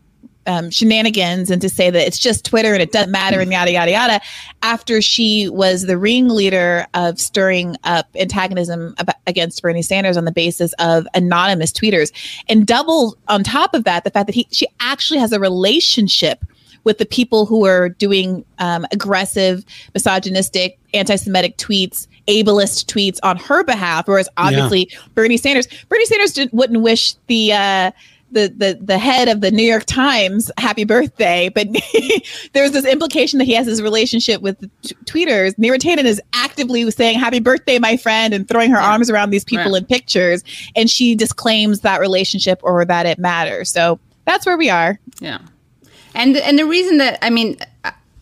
um, shenanigans and to say that it's just Twitter and it doesn't matter and yada yada yada. After she was the ringleader of stirring up antagonism against Bernie Sanders on the basis of anonymous tweeters, and double on top of that, the fact that he she actually has a relationship with the people who are doing um, aggressive, misogynistic, anti-Semitic tweets, ableist tweets on her behalf, whereas obviously yeah. Bernie Sanders, Bernie Sanders wouldn't wish the uh, the the the head of the New York Times happy birthday, but (laughs) there's this implication that he has his relationship with t- tweeters. Neera Tanden is actively saying happy birthday, my friend, and throwing her yeah. arms around these people right. in pictures, and she disclaims that relationship or that it matters. So that's where we are. Yeah, and and the reason that I mean.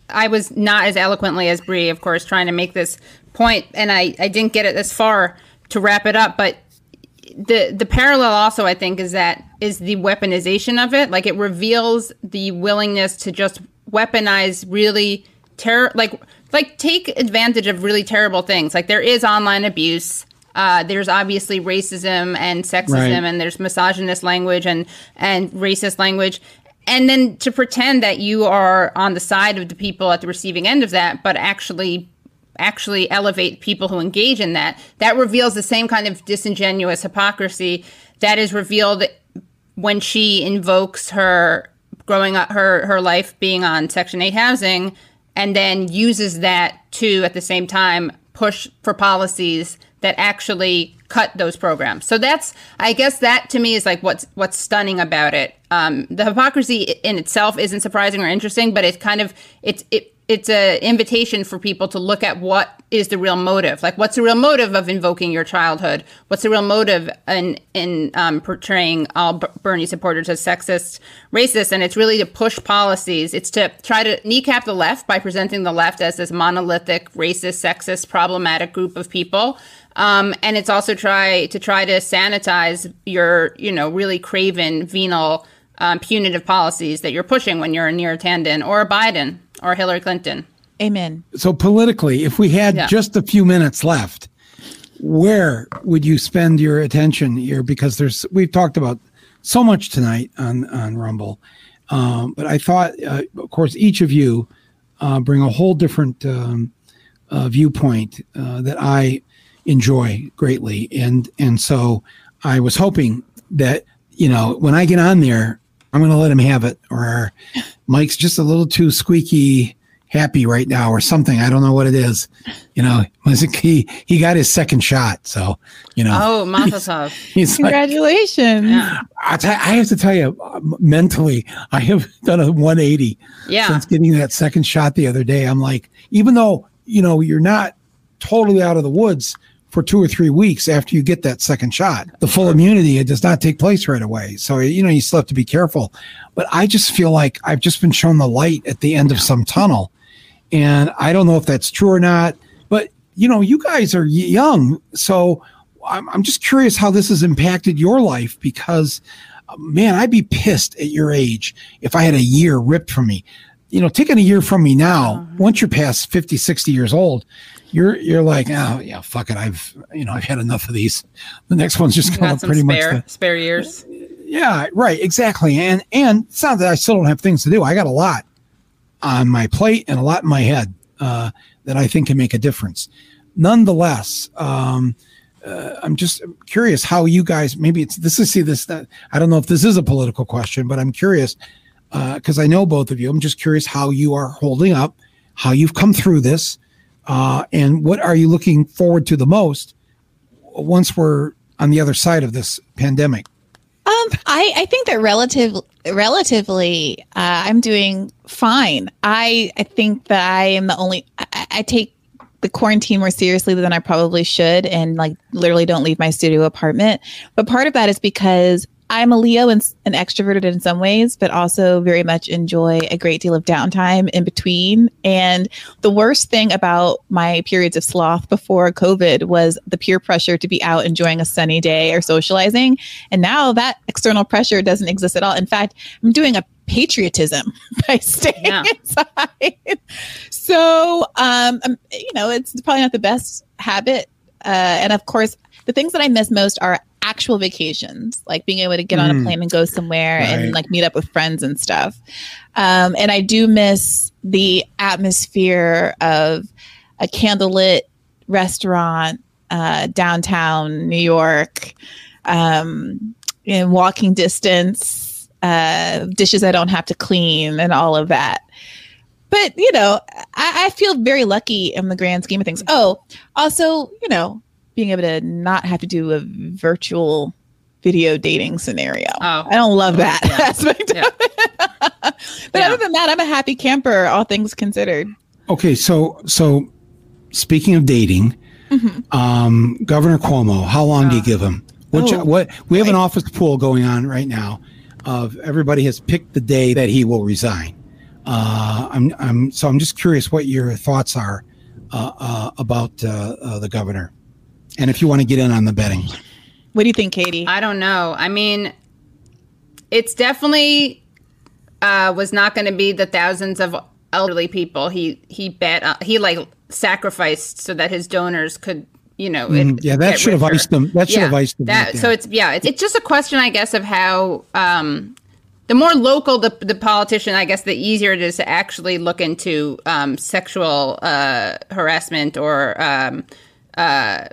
I was not as eloquently as Brie, of course, trying to make this point, and I, I didn't get it this far to wrap it up. But the the parallel also I think is that is the weaponization of it. Like it reveals the willingness to just weaponize really terror like like take advantage of really terrible things. Like there is online abuse. Uh, there's obviously racism and sexism right. and there's misogynist language and and racist language and then to pretend that you are on the side of the people at the receiving end of that but actually actually elevate people who engage in that, that reveals the same kind of disingenuous hypocrisy that is revealed when she invokes her growing up her her life being on Section Eight housing, and then uses that to at the same time push for policies that actually cut those programs. So that's, I guess, that to me is like what's what's stunning about it. Um, the hypocrisy in itself isn't surprising or interesting, but it's kind of it's it it's an invitation for people to look at what is the real motive. Like, what's the real motive of invoking your childhood? What's the real motive in in um, portraying all Bernie supporters as sexist, racist? And it's really to push policies. It's to try to kneecap the left by presenting the left as this monolithic, racist, sexist, problematic group of people. Um, and it's also try to try to sanitize your, you know, really craven, venal, um, punitive policies that you're pushing when you're a Neera Tanden or a Biden or Hillary Clinton. Amen. So politically, if we had yeah. just a few minutes left, where would you spend your attention here? Because there's we've talked about so much tonight on on Rumble, um, but I thought, uh, of course, each of you uh, bring a whole different um, uh, viewpoint uh, that I enjoy greatly, and and so I was hoping that you know when I get on there, I'm going to let him have it, or Mike's just a little too squeaky happy right now, or something. I don't know what it is. You know, (laughs) he he got his second shot, so you know. Oh, (laughs) Mazel He's Congratulations! Like, I, t- I have to tell you, mentally, I have (laughs) done a 180 yeah. since getting that second shot the other day. I'm like, even though you know you're not totally out of the woods for two or three weeks after you get that second shot. The full immunity, it does not take place right away. So, you know, you still have to be careful. But I just feel like I've just been shown the light at the end of some tunnel. And I don't know if that's true or not. But, you know, you guys are young. So I'm, I'm just curious how this has impacted your life because, man, I'd be pissed at your age if I had a year ripped from me you know, taking a year from me now, uh-huh. once you're past 50, 60 years old, you're you're like, oh yeah, fuck it. I've you know I've had enough of these. The next one's just going to pretty spare, much the, spare years. Yeah, right, exactly. And and it's not that I still don't have things to do. I got a lot on my plate and a lot in my head uh, that I think can make a difference. Nonetheless, um, uh, I'm just curious how you guys. Maybe it's this is see this. That, I don't know if this is a political question, but I'm curious because uh, I know both of you. I'm just curious how you are holding up, how you've come through this, uh, and what are you looking forward to the most once we're on the other side of this pandemic? Um, I, I think that relative, relatively, uh, I'm doing fine. I, I think that I am the only, I, I take the quarantine more seriously than I probably should and like literally don't leave my studio apartment. But part of that is because I'm a Leo and, and extroverted in some ways, but also very much enjoy a great deal of downtime in between. And the worst thing about my periods of sloth before COVID was the peer pressure to be out enjoying a sunny day or socializing. And now that external pressure doesn't exist at all. In fact, I'm doing a patriotism (laughs) by staying yeah. inside. So, um, um, you know, it's probably not the best habit. Uh, and of course, the things that I miss most are actual vacations, like being able to get mm. on a mm. plane and go somewhere right. and like meet up with friends and stuff. Um, and I do miss the atmosphere of a candlelit restaurant uh, downtown New York, um, in walking distance, uh, dishes I don't have to clean, and all of that. But you know, I, I feel very lucky in the grand scheme of things. Oh, also, you know, being able to not have to do a virtual video dating scenario. Oh. I don't love that yeah. (laughs) aspect yeah. of it. but yeah. other than that, I'm a happy camper, all things considered. Okay, so so speaking of dating, mm-hmm. um, Governor Cuomo, how long do you give him? What, oh, what we have right. an office pool going on right now of everybody has picked the day that he will resign. Uh, I'm, I'm so I'm just curious what your thoughts are uh, uh, about uh, uh, the governor and if you want to get in on the betting. What do you think, Katie? I don't know. I mean, it's definitely uh, was not going to be the thousands of elderly people he he bet uh, he like sacrificed so that his donors could you know mm, it, yeah that should have iced them that should yeah, have iced them that, right so it's yeah it's, it's just a question i guess of how um the more local the, the politician i guess the easier it is to actually look into um, sexual uh, harassment or um, uh,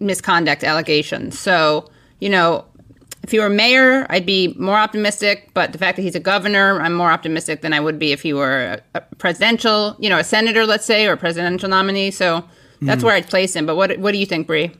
misconduct allegations. So, you know, if he were mayor, I'd be more optimistic. But the fact that he's a governor, I'm more optimistic than I would be if he were a, a presidential, you know, a senator, let's say, or a presidential nominee. So that's mm. where I'd place him. But what what do you think, Bree?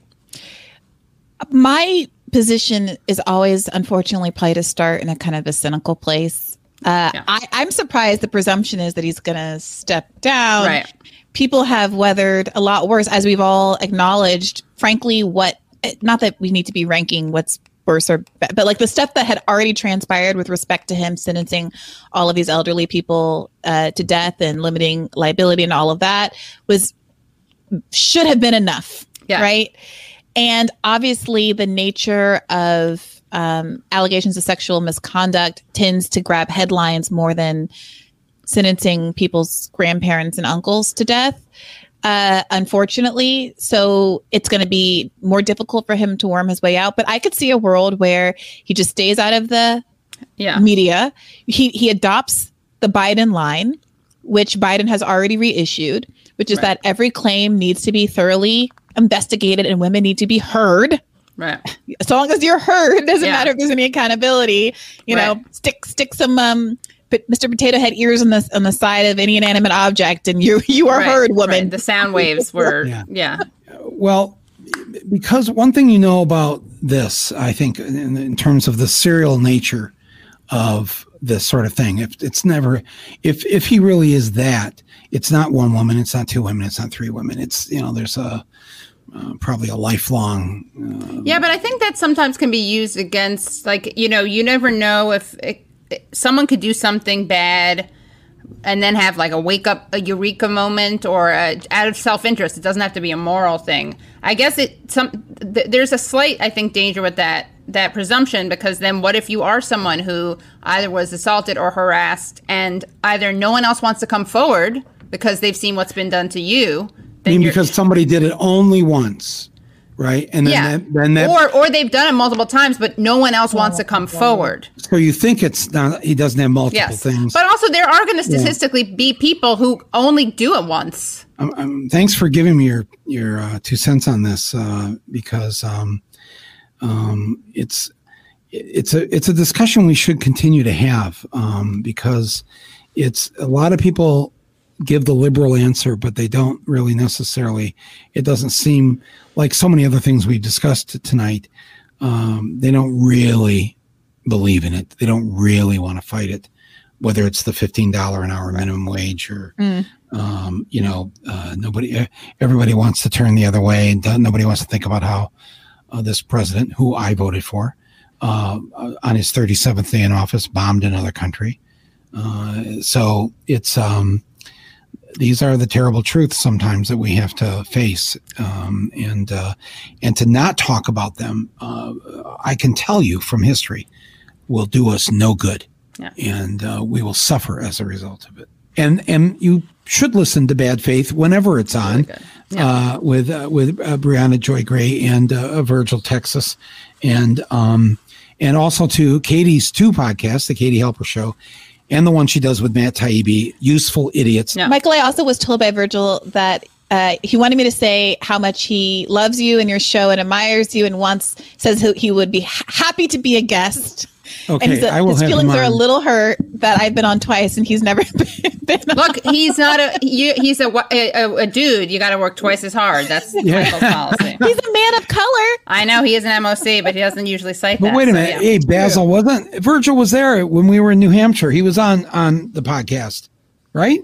My position is always, unfortunately, probably to start in a kind of a cynical place. Uh, yeah. I, I'm surprised the presumption is that he's going to step down. Right. People have weathered a lot worse, as we've all acknowledged. Frankly, what not that we need to be ranking what's worse or bad, but like the stuff that had already transpired with respect to him sentencing all of these elderly people uh, to death and limiting liability and all of that was should have been enough. Yeah. Right. And obviously, the nature of um, allegations of sexual misconduct tends to grab headlines more than sentencing people's grandparents and uncles to death uh, unfortunately. So it's going to be more difficult for him to worm his way out. But I could see a world where he just stays out of the yeah. media. He he adopts the Biden line, which Biden has already reissued, which is right. that every claim needs to be thoroughly investigated and women need to be heard. Right. So long as you're heard, it (laughs) doesn't yeah. matter if there's any accountability. You right. know, stick stick some um but Mr. Potato had ears on the on the side of any inanimate object, and you you are right, heard, woman. Right. The sound waves (laughs) were yeah. yeah. Well, because one thing you know about this, I think, in, in terms of the serial nature of this sort of thing, if it's never, if if he really is that, it's not one woman, it's not two women, it's not three women. It's you know, there's a uh, probably a lifelong. Uh, yeah, but I think that sometimes can be used against, like, you know, you never know if it, someone could do something bad and then have like a wake up a eureka moment or a, out of self-interest. It doesn't have to be a moral thing. I guess it some th- there's a slight i think danger with that that presumption because then what if you are someone who either was assaulted or harassed and either no one else wants to come forward because they've seen what's been done to you I mean because somebody did it only once right? And then yeah. that, then that, or or they've done it multiple times, but no one else wants to come forward. So you think it's not he doesn't have multiple yes. things, but also there are going to statistically yeah. be people who only do it once. Um, um, thanks for giving me your your uh, two cents on this uh, because um, um, it's it's a it's a discussion we should continue to have um, because it's a lot of people give the liberal answer, but they don't really necessarily. It doesn't seem like so many other things we've discussed tonight. Um, they don't really believe in it. They don't really want to fight it, whether it's the fifteen dollar an hour minimum wage or, mm. um, you know, uh, nobody, everybody wants to turn the other way, and nobody wants to think about how uh, this president, who I voted for, uh, on his thirty seventh day in office, bombed another country. Uh, so it's um, these are the terrible truths sometimes that we have to face, um, and uh, and to not talk about them, uh, I can tell you from history, will do us no good, yeah. and uh, we will suffer as a result of it. And and you should listen to Bad Faith whenever it's on, really yeah. Uh, with uh, with uh, Briahna Joy Gray and Virgil Texas, and um, and also to Katie's two podcasts, the Katie Halper Show and the one she does with Matt Taibbi, Useful Idiots. Yeah. Michael, I also was told by Virgil that uh, he wanted me to say how much he loves you and your show and admires you and wants says he would be happy to be a guest. Okay, and I will his feelings are a little hurt that I've been on twice and he's never (laughs) been. Look, he's not a he, he's a, a, a dude. You got to work twice as hard. That's yeah. policy. (laughs) He's a man of color. I know he is an MOC, but he doesn't usually cite but that. wait a minute, so, yeah. hey Basil wasn't Virgil was there when we were in New Hampshire. He was on on the podcast, right?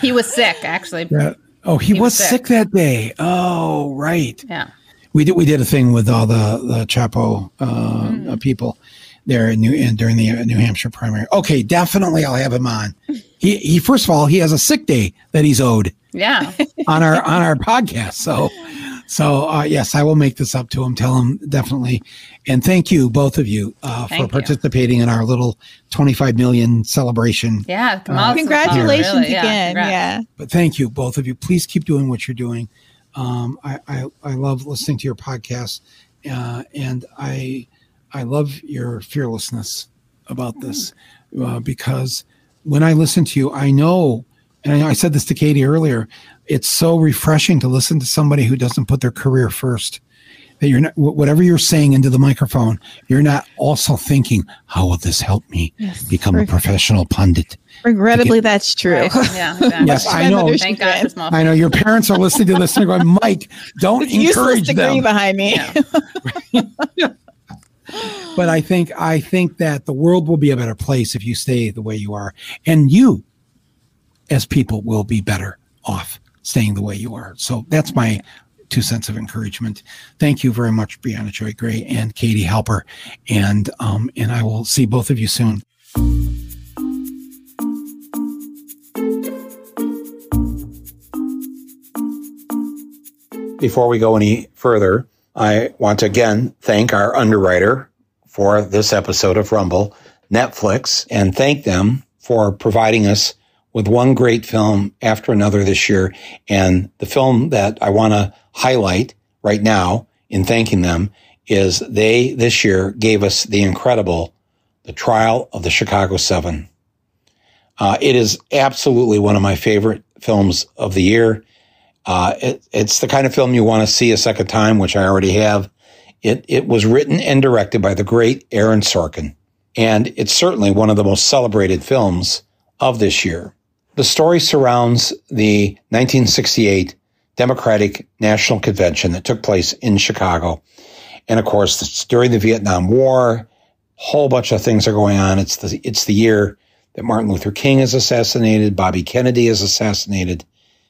he was sick, actually. Yeah. Oh, he, he was, was sick. sick that day. Oh, right. Yeah. We did we did a thing with all the the Chapo uh, mm. people there in New in, during the uh, New Hampshire primary. Okay, definitely I'll have him on. He he first of all he has a sick day that he's owed. Yeah. on our (laughs) on our podcast. So so uh, yes, I will make this up to him. Tell him definitely, and thank you both of you uh, for participating you. in our little 25 million celebration. Yeah, uh, congratulations really. again. Yeah, yeah, but thank you both of you. Please keep doing what you're doing. Um, I, I I love listening to your podcast, uh, and I I love your fearlessness about this uh, because when I listen to you, I know, and I, I said this to Katie earlier, it's so refreshing to listen to somebody who doesn't put their career first. that you're not whatever you're saying into the microphone you're not also thinking how will this help me Yes. become a professional pundit Regrettably, that's true. Right. (laughs) Yeah, exactly. Yes, I know. Thank God i know your parents are listening to this and they're going mike don't It's useless encourage degree them behind me. Yeah. (laughs) but i think i think that the world will be a better place if you stay the way you are and you as people will be better off staying the way you are. So that's my two cents of encouragement. Thank you very much briahna joy gray and katie halper. And um and i will see both of you soon. Before we go any further, I want to again thank our underwriter for this episode of Rumble, Netflix, and thank them for providing us with one great film after another this year. And the film that I want to highlight right now in thanking them is they this year gave us the incredible The Trial of the Chicago Seven. Uh, it is absolutely one of my favorite films of the year. Uh, it, it's the kind of film you want to see a second time, which I already have. It, it was written and directed by the great Aaron Sorkin, and it's certainly one of the most celebrated films of this year. The story surrounds the 1968 Democratic National Convention that took place in Chicago. And of course, it's during the Vietnam War, whole bunch of things are going on. It's the, it's the year that Martin Luther King is assassinated, Bobby Kennedy is assassinated.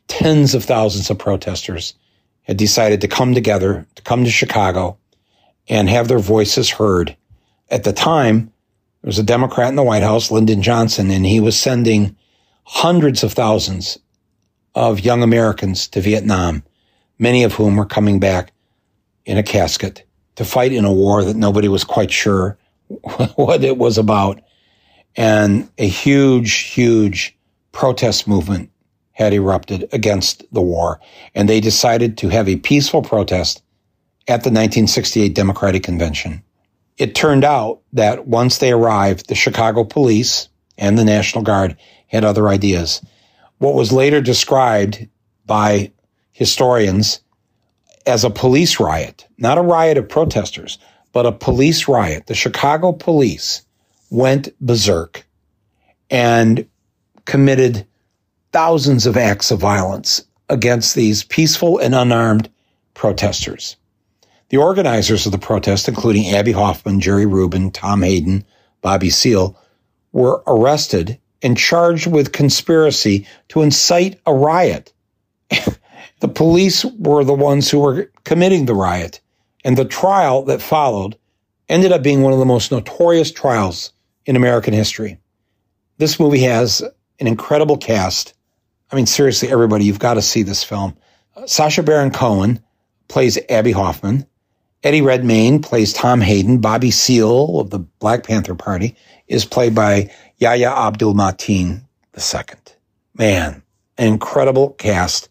Tens of thousands of protesters had decided to come together, to come to Chicago and have their voices heard. At the time, there was a Democrat in the White House, Lyndon Johnson, and he was sending hundreds of thousands of young Americans to Vietnam, many of whom were coming back in a casket to fight in a war that nobody was quite sure (laughs) what it was about. And a huge, huge protest movement had erupted against the war. And they decided to have a peaceful protest at the 1968 Democratic Convention. It turned out that once they arrived, the Chicago police and the National Guard had other ideas. What was later described by historians as a police riot, not a riot of protesters, but a police riot. The Chicago police went berserk and committed thousands of acts of violence against these peaceful and unarmed protesters. The organizers of the protest, including Abbie Hoffman, Jerry Rubin, Tom Hayden, Bobby Seale, were arrested and charged with conspiracy to incite a riot. (laughs) the police were the ones who were committing the riot, and the trial that followed ended up being one of the most notorious trials in American history. This movie has an incredible cast. I mean, seriously, everybody, you've got to see this film. Sacha Baron Cohen plays Abbie Hoffman. Eddie Redmayne plays Tom Hayden. Bobby Seale of the Black Panther Party is played by Yahya Abdul Mateen II. Man, an incredible cast.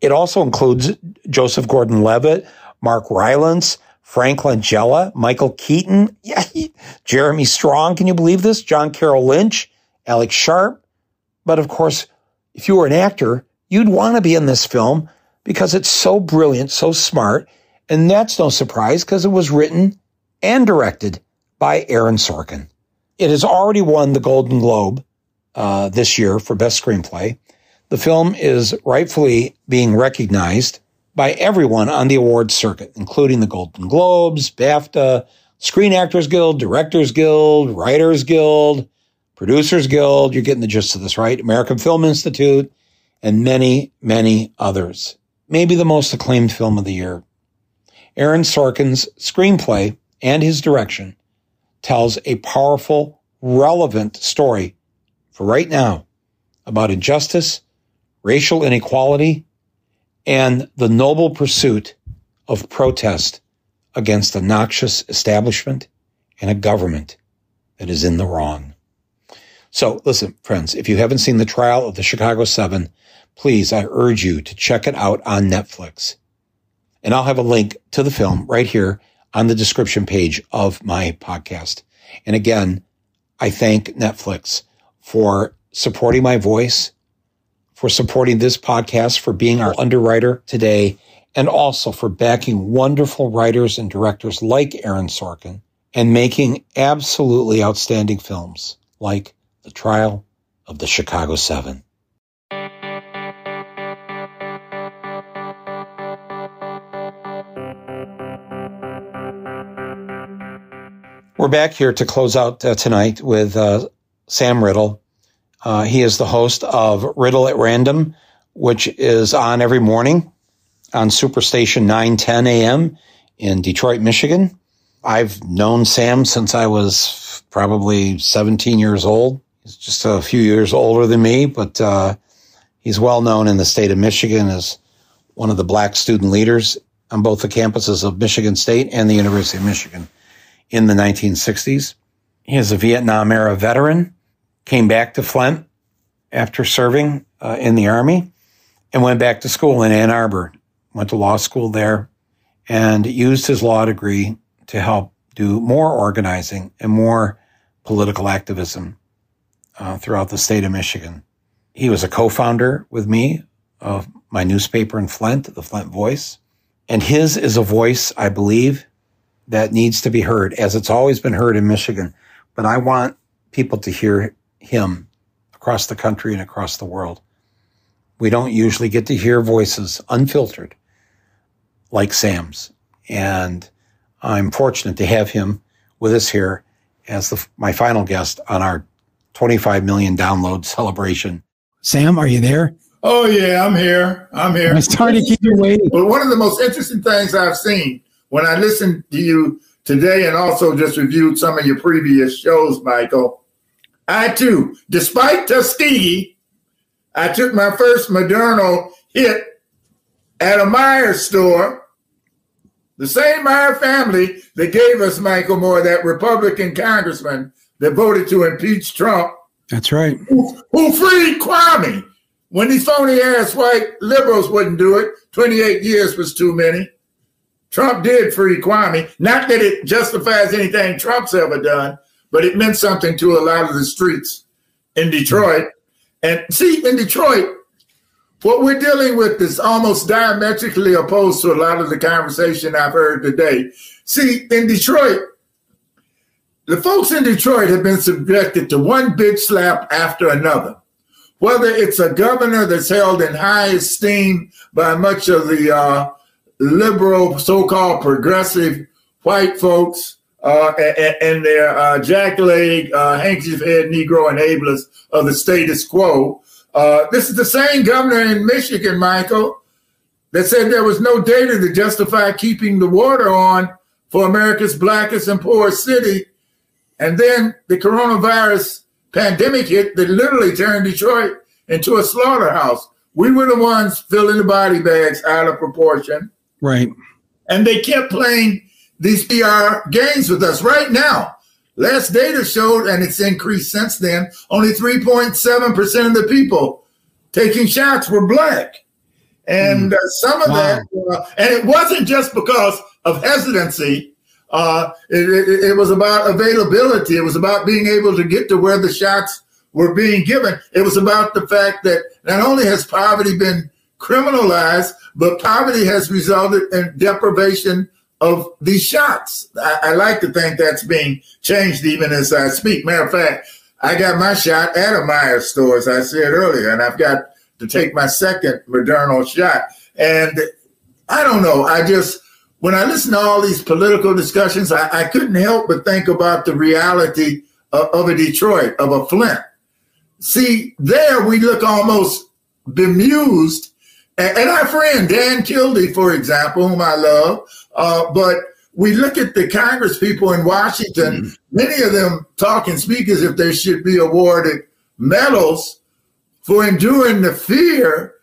It also includes Joseph Gordon Levitt, Mark Rylance, Frank Langella, Michael Keaton, (laughs) yeah, Jeremy Strong. Can you believe this? John Carroll Lynch, Alex Sharp. But of course, if you were an actor, you'd want to be in this film because it's so brilliant, so smart. And that's no surprise because it was written and directed by Aaron Sorkin. It has already won the Golden Globe uh, this year for Best Screenplay. The film is rightfully being recognized by everyone on the awards circuit, including the Golden Globes, BAFTA, Screen Actors Guild, Directors Guild, Writers Guild, Producers Guild. You're getting the gist of this, right? American Film Institute, and many, many others. Maybe the most acclaimed film of the year. Aaron Sorkin's screenplay and his direction tells a powerful, relevant story for right now about injustice, racial inequality, and the noble pursuit of protest against a noxious establishment and a government that is in the wrong. So listen, friends, if you haven't seen the trial of the Chicago Seven, please, I urge you to check it out on Netflix. And I'll have a link to the film right here on the description page of my podcast. And again, I thank Netflix for supporting my voice, for supporting this podcast, for being our underwriter today, and also for backing wonderful writers and directors like Aaron Sorkin and making absolutely outstanding films like The Trial of the Chicago Seven. We're back here to close out uh, tonight with uh, Sam Riddle. Uh, he is the host of Riddle at Random, which is on every morning on Superstation 910 AM in Detroit, Michigan. I've known Sam since I was probably 17 years old. He's just a few years older than me, but uh, he's well known in the state of Michigan as one of the black student leaders on both the campuses of Michigan State and the University of Michigan in the 1960s. He is a Vietnam era veteran, came back to Flint after serving uh, in the Army, and went back to school in Ann Arbor. Went to law school there and used his law degree to help do more organizing and more political activism uh, throughout the state of Michigan. He was a co-founder with me of my newspaper in Flint, the Flint Voice. And his is a voice, I believe, that needs to be heard as it's always been heard in Michigan. But I want people to hear him across the country and across the world. We don't usually get to hear voices unfiltered like Sam's. And I'm fortunate to have him with us here as the, my final guest on our 25 million download celebration. Sam, are you there? Oh yeah, I'm here. I'm here. I'm sorry to keep you waiting. But one of the most interesting things I've seen when I listened to you today and also just reviewed some of your previous shows, Michael, I too, despite Tuskegee, I took my first Moderna hit at a Meijer store. The same Meijer family that gave us Michael Moore, that Republican congressman that voted to impeach Trump. That's right. Who, who freed Kwame when these phony ass white liberals wouldn't do it. 28 years was too many. Trump did free Kwame. Not that it justifies anything Trump's ever done, but it meant something to a lot of the streets in Detroit. And see, in Detroit, what we're dealing with is almost diametrically opposed to a lot of the conversation I've heard today. See, in Detroit, the folks in Detroit have been subjected to one bitch slap after another. Whether it's a governor that's held in high esteem by much of the uh, liberal, so-called progressive white folks uh, and, and, their uh, jackleg, uh, handkerchief head Negro enablers of the status quo. Uh, this is the same governor in Michigan, Michael, that said there was no data to justify keeping the water on for America's blackest and poorest city. And then the coronavirus pandemic hit that literally turned Detroit into a slaughterhouse. We were the ones filling the body bags out of proportion. Right. And they kept playing these PR games with us right now. Last data showed, and it's increased since then, only 3.7% of the people taking shots were black. And mm. uh, some of wow. that, uh, and it wasn't just because of hesitancy. Uh, it, it, it was about availability. It was about being able to get to where the shots were being given. It was about the fact that not only has poverty been criminalized, but poverty has resulted in deprivation of these shots. I, I, like to think that's being changed even as I speak. Matter of fact, I got my shot at a Meijer store, as I said earlier, and I've got to take my second Moderna shot. And I don't know. I just, when I listen to all these political discussions, I, I couldn't help but think about the reality of, of a Detroit, of a Flint. See, there we look almost bemused and, and our friend Dan Kildee, for example, whom I love, uh, but we look at the Congress people in Washington, mm-hmm. many of them talk and speak as if they should be awarded medals for enduring the fear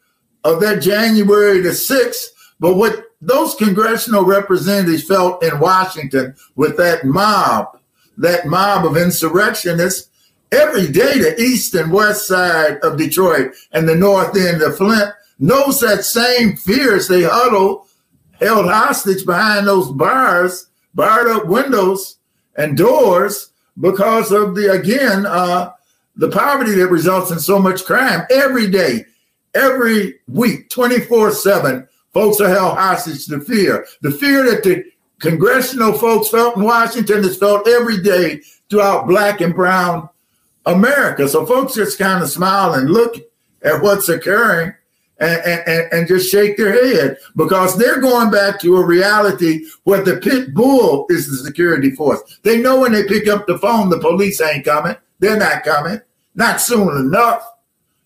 of that January the 6th. But what those congressional representatives felt in Washington with that mob, that mob of insurrectionists, every day the east and west side of Detroit and the north end of Flint knows that same fear as they huddle, held hostage behind those bars, barred up windows and doors because of the, again, uh, the poverty that results in so much crime every day, every week, 24 7, folks are held hostage to fear. The fear that the congressional folks felt in Washington is felt every day throughout black and brown America. So folks just kind of smile and look at what's occurring and, and, and just shake their head because they're going back to a reality where the pit bull is the security force. They know when they pick up the phone, the police ain't coming. They're not coming. Not soon enough.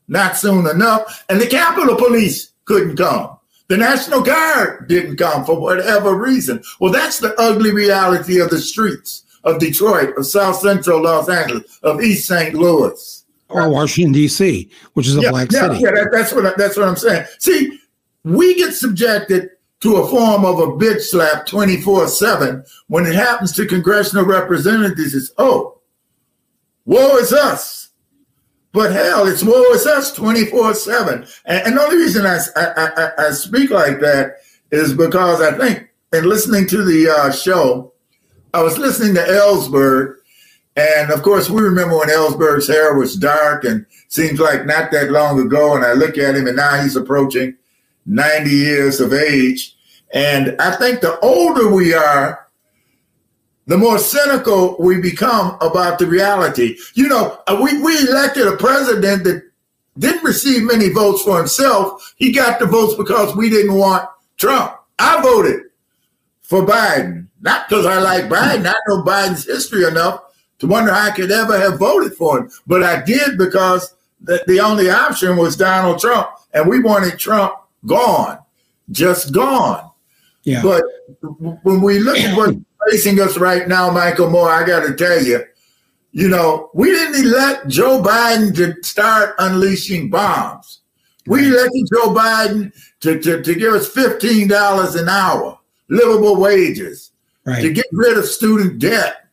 Not soon enough. And the Capitol Police couldn't come. The National Guard didn't come for whatever reason. Well, that's the ugly reality of the streets of Detroit, of South Central Los Angeles, of East St. Louis. Or Washington, D.C., which is a yeah, black yeah, city. Yeah, that, that's, what I, that's what I'm saying. See, we get subjected to a form of a bitch slap 24 7 when it happens to congressional representatives. It's, oh, woe is us. But hell, it's woe is us 24 7. And, and the only reason I, I, I, I, speak like that is because I think in listening to the uh, show, I was listening to Ellsberg. And of course, we remember when Ellsberg's hair was dark and seems like not that long ago. And I look at him and now he's approaching 90 years of age. And I think the older we are, the more cynical we become about the reality. You know, uh, we, we elected a president that didn't receive many votes for himself. He got the votes because we didn't want Trump. I voted for Biden, not because I like Biden. I know Biden's history enough to wonder I could ever have voted for him. But I did because the, the only option was Donald Trump. And we wanted Trump gone, just gone. Yeah. But when we look at what's (clears throat) facing us right now, Michael Moore, I got to tell you, you know, we didn't elect Joe Biden to start unleashing bombs. We elected Joe Biden to, to, to give us $15 an hour, livable wages, Right. to get rid of student debt.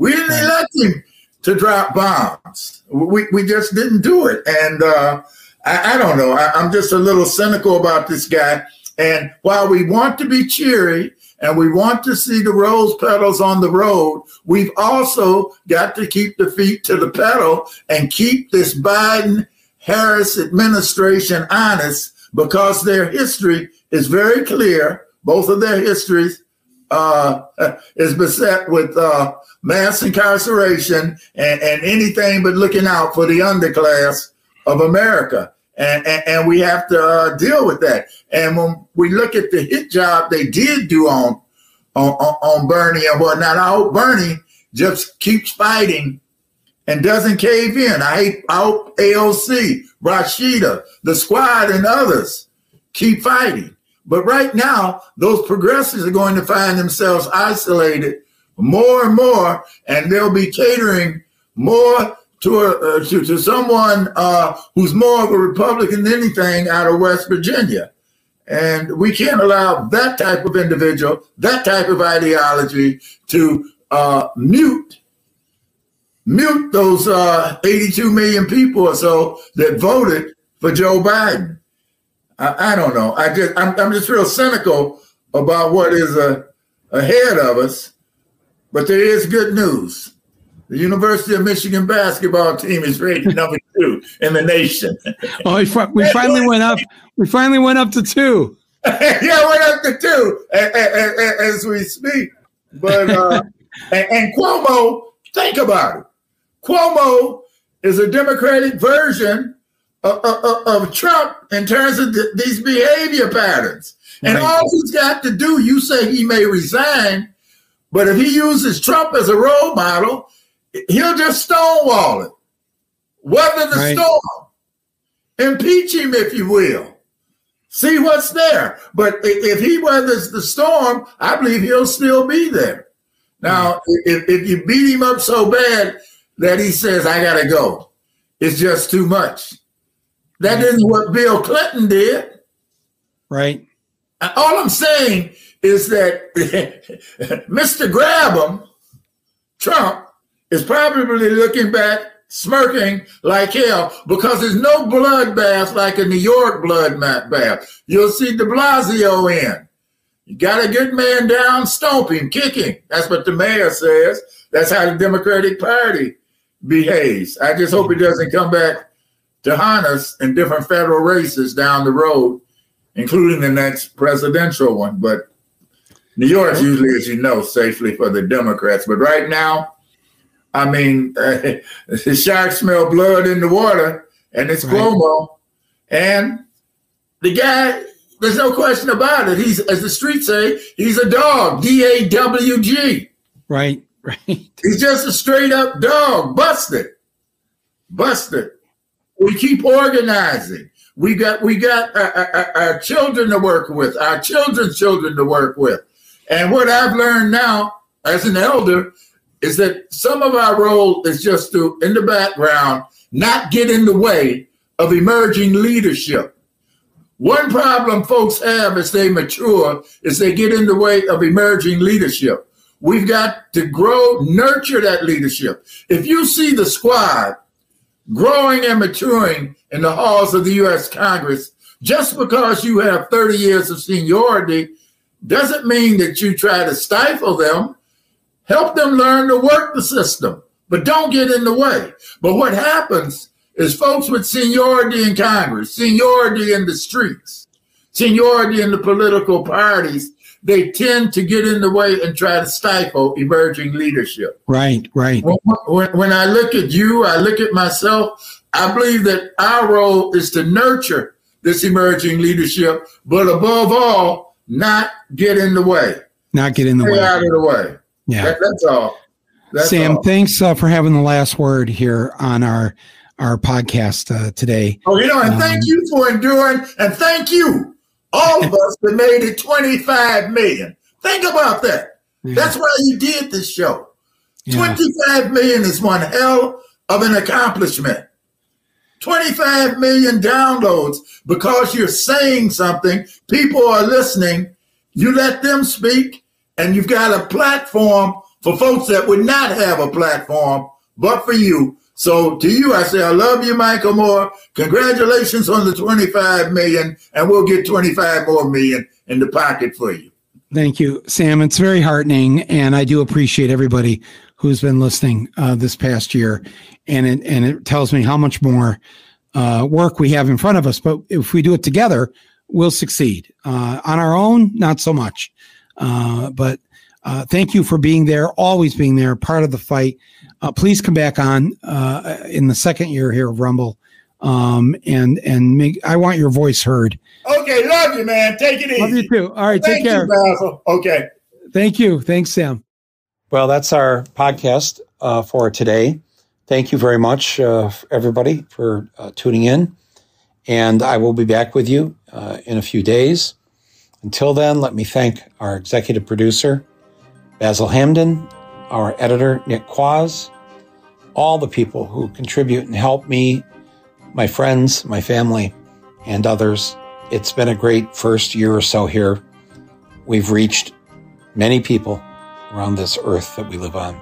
We didn't Right. elect him to drop bombs. We, we just didn't do it. And uh, I, I don't know. I, I'm just a little cynical about this guy. And while we want to be cheery and we want to see the rose petals on the road, we've also got to keep the feet to the pedal and keep this Biden Harris administration honest because their history is very clear. Both of their histories uh, (laughs) is beset with uh, mass incarceration and, and anything but looking out for the underclass of America. And, and, and we have to uh, deal with that. And when we look at the hit job they did do on, on, on Bernie and whatnot, I hope Bernie just keeps fighting and doesn't cave in. I, I hope AOC, Rashida, the squad, and others keep fighting. But right now, those progressives are going to find themselves isolated more and more, and they'll be catering more to a, uh, to, to someone uh, who's more of a Republican than anything out of West Virginia. And we can't allow that type of individual, that type of ideology to uh, mute mute those uh, 82 million people or so that voted for Joe Biden. I, I don't know. I just I'm, I'm, just real cynical about what is uh, ahead of us. But there is good news. The University of Michigan basketball team is rated number two in the nation. (laughs) Oh, we, we finally went up. We finally went up to two. (laughs) yeah, went up to two as, as we speak. But uh, (laughs) and, and Cuomo, think about it. Cuomo is a Democratic version of, of, of Trump in terms of th- these behavior patterns. And right. all he's got to do, you say he may resign, but if he uses Trump as a role model, he'll just stonewall it, weather the right. storm, impeach him, if you will. See what's there. But if he weathers the storm, I believe he'll still be there. Now, if, if you beat him up so bad that he says, I got to go, it's just too much. That isn't what Bill Clinton did. Right. All I'm saying is that (laughs) Mr. Grabham, Trump, is probably looking back, smirking like hell because there's no bloodbath like a New York bloodbath. You'll see de Blasio in. You got a good man down, stomp him, kick him. That's what the mayor says. That's how the Democratic Party behaves. I just hope he doesn't come back to haunt us in different federal races down the road including the next presidential one. But New York's usually, as you know, safely for the Democrats. But right now, I mean, uh, (laughs) the sharks smell blood in the water, and it's right. Cuomo. And the guy, there's no question about it. He's, as the streets say, he's a dog. D A W G. Right, (laughs) right. He's just a straight up dog. Busted, busted. We keep organizing. We got we got our, our, our children to work with, our children's children to work with. And what I've learned now as an elder is that some of our role is just to, in the background, not get in the way of emerging leadership. One problem folks have as they mature is they get in the way of emerging leadership. We've got to grow, nurture that leadership. If you see the squad growing and maturing in the halls of the U.S. Congress, just because you have 30 years of seniority doesn't mean that you try to stifle them. Help them learn to work the system, but don't get in the way. But what happens is folks with seniority in Congress, seniority in the streets, seniority in the political parties, they tend to get in the way and try to stifle emerging leadership. Right, right. When, when, I look at you, I look at myself, I believe that our role is to nurture this emerging leadership, but above all, not get in the way. Not get in the Stay way. out of the way. Yeah. That, that's all. That's Sam, all. thanks uh, for having the last word here on our our podcast uh, today. Oh, you know, and um, thank you for enduring, and thank you, all of us that made it 25 million. Think about that. Yeah. That's why you did this show. Yeah. 25 million is one hell of an accomplishment. 25 million downloads because you're saying something, people are listening, you let them speak, and you've got a platform for folks that would not have a platform but for you. So to you, I say, I love you, Michael Moore. Congratulations on the 25 million, and we'll get 25 more million in the pocket for you. Thank you, Sam. It's very heartening, and I do appreciate everybody who's been listening uh, this past year, and it and it tells me how much more uh, work we have in front of us. But if we do it together, we'll succeed. Uh, on our own, not so much. Uh, but uh, thank you for being there, always being there, part of the fight. Uh, please come back on in the second year here of Rumble, um, and and make. I want your voice heard. Okay, love you, man. Take it easy. Love you too. All right, Thank take care. You, okay. Thank you. Thanks, Sam. Well, that's our podcast uh, for today. Thank you very much, uh, everybody, for uh, tuning in. And I will be back with you uh, in a few days. Until then, let me thank our executive producer, Basel Hamdan, our editor, Nick Quaz, all the people who contribute and help me, my friends, my family, and others. It's been a great first year or so here. We've reached many people around this earth that we live on.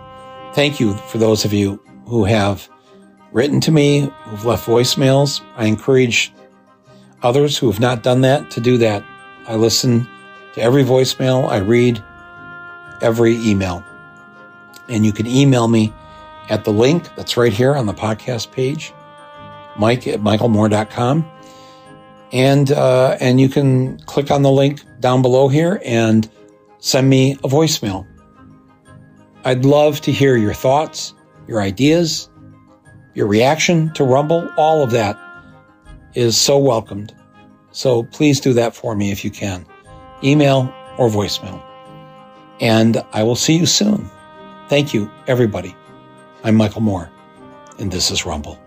Thank you for those of you who have written to me, who've left voicemails. I encourage others who have not done that to do that. I listen to every voicemail, I read every email. And you can email me at the link that's right here on the podcast page, mike at michaelmoore.com. And, uh, and you can click on the link down below here and send me a voicemail. I'd love to hear your thoughts, your ideas, your reaction to Rumble. All of that is so welcomed. So please do that for me if you can. Email or voicemail. And I will see you soon. Thank you, everybody. I'm Michael Moore, and this is Rumble.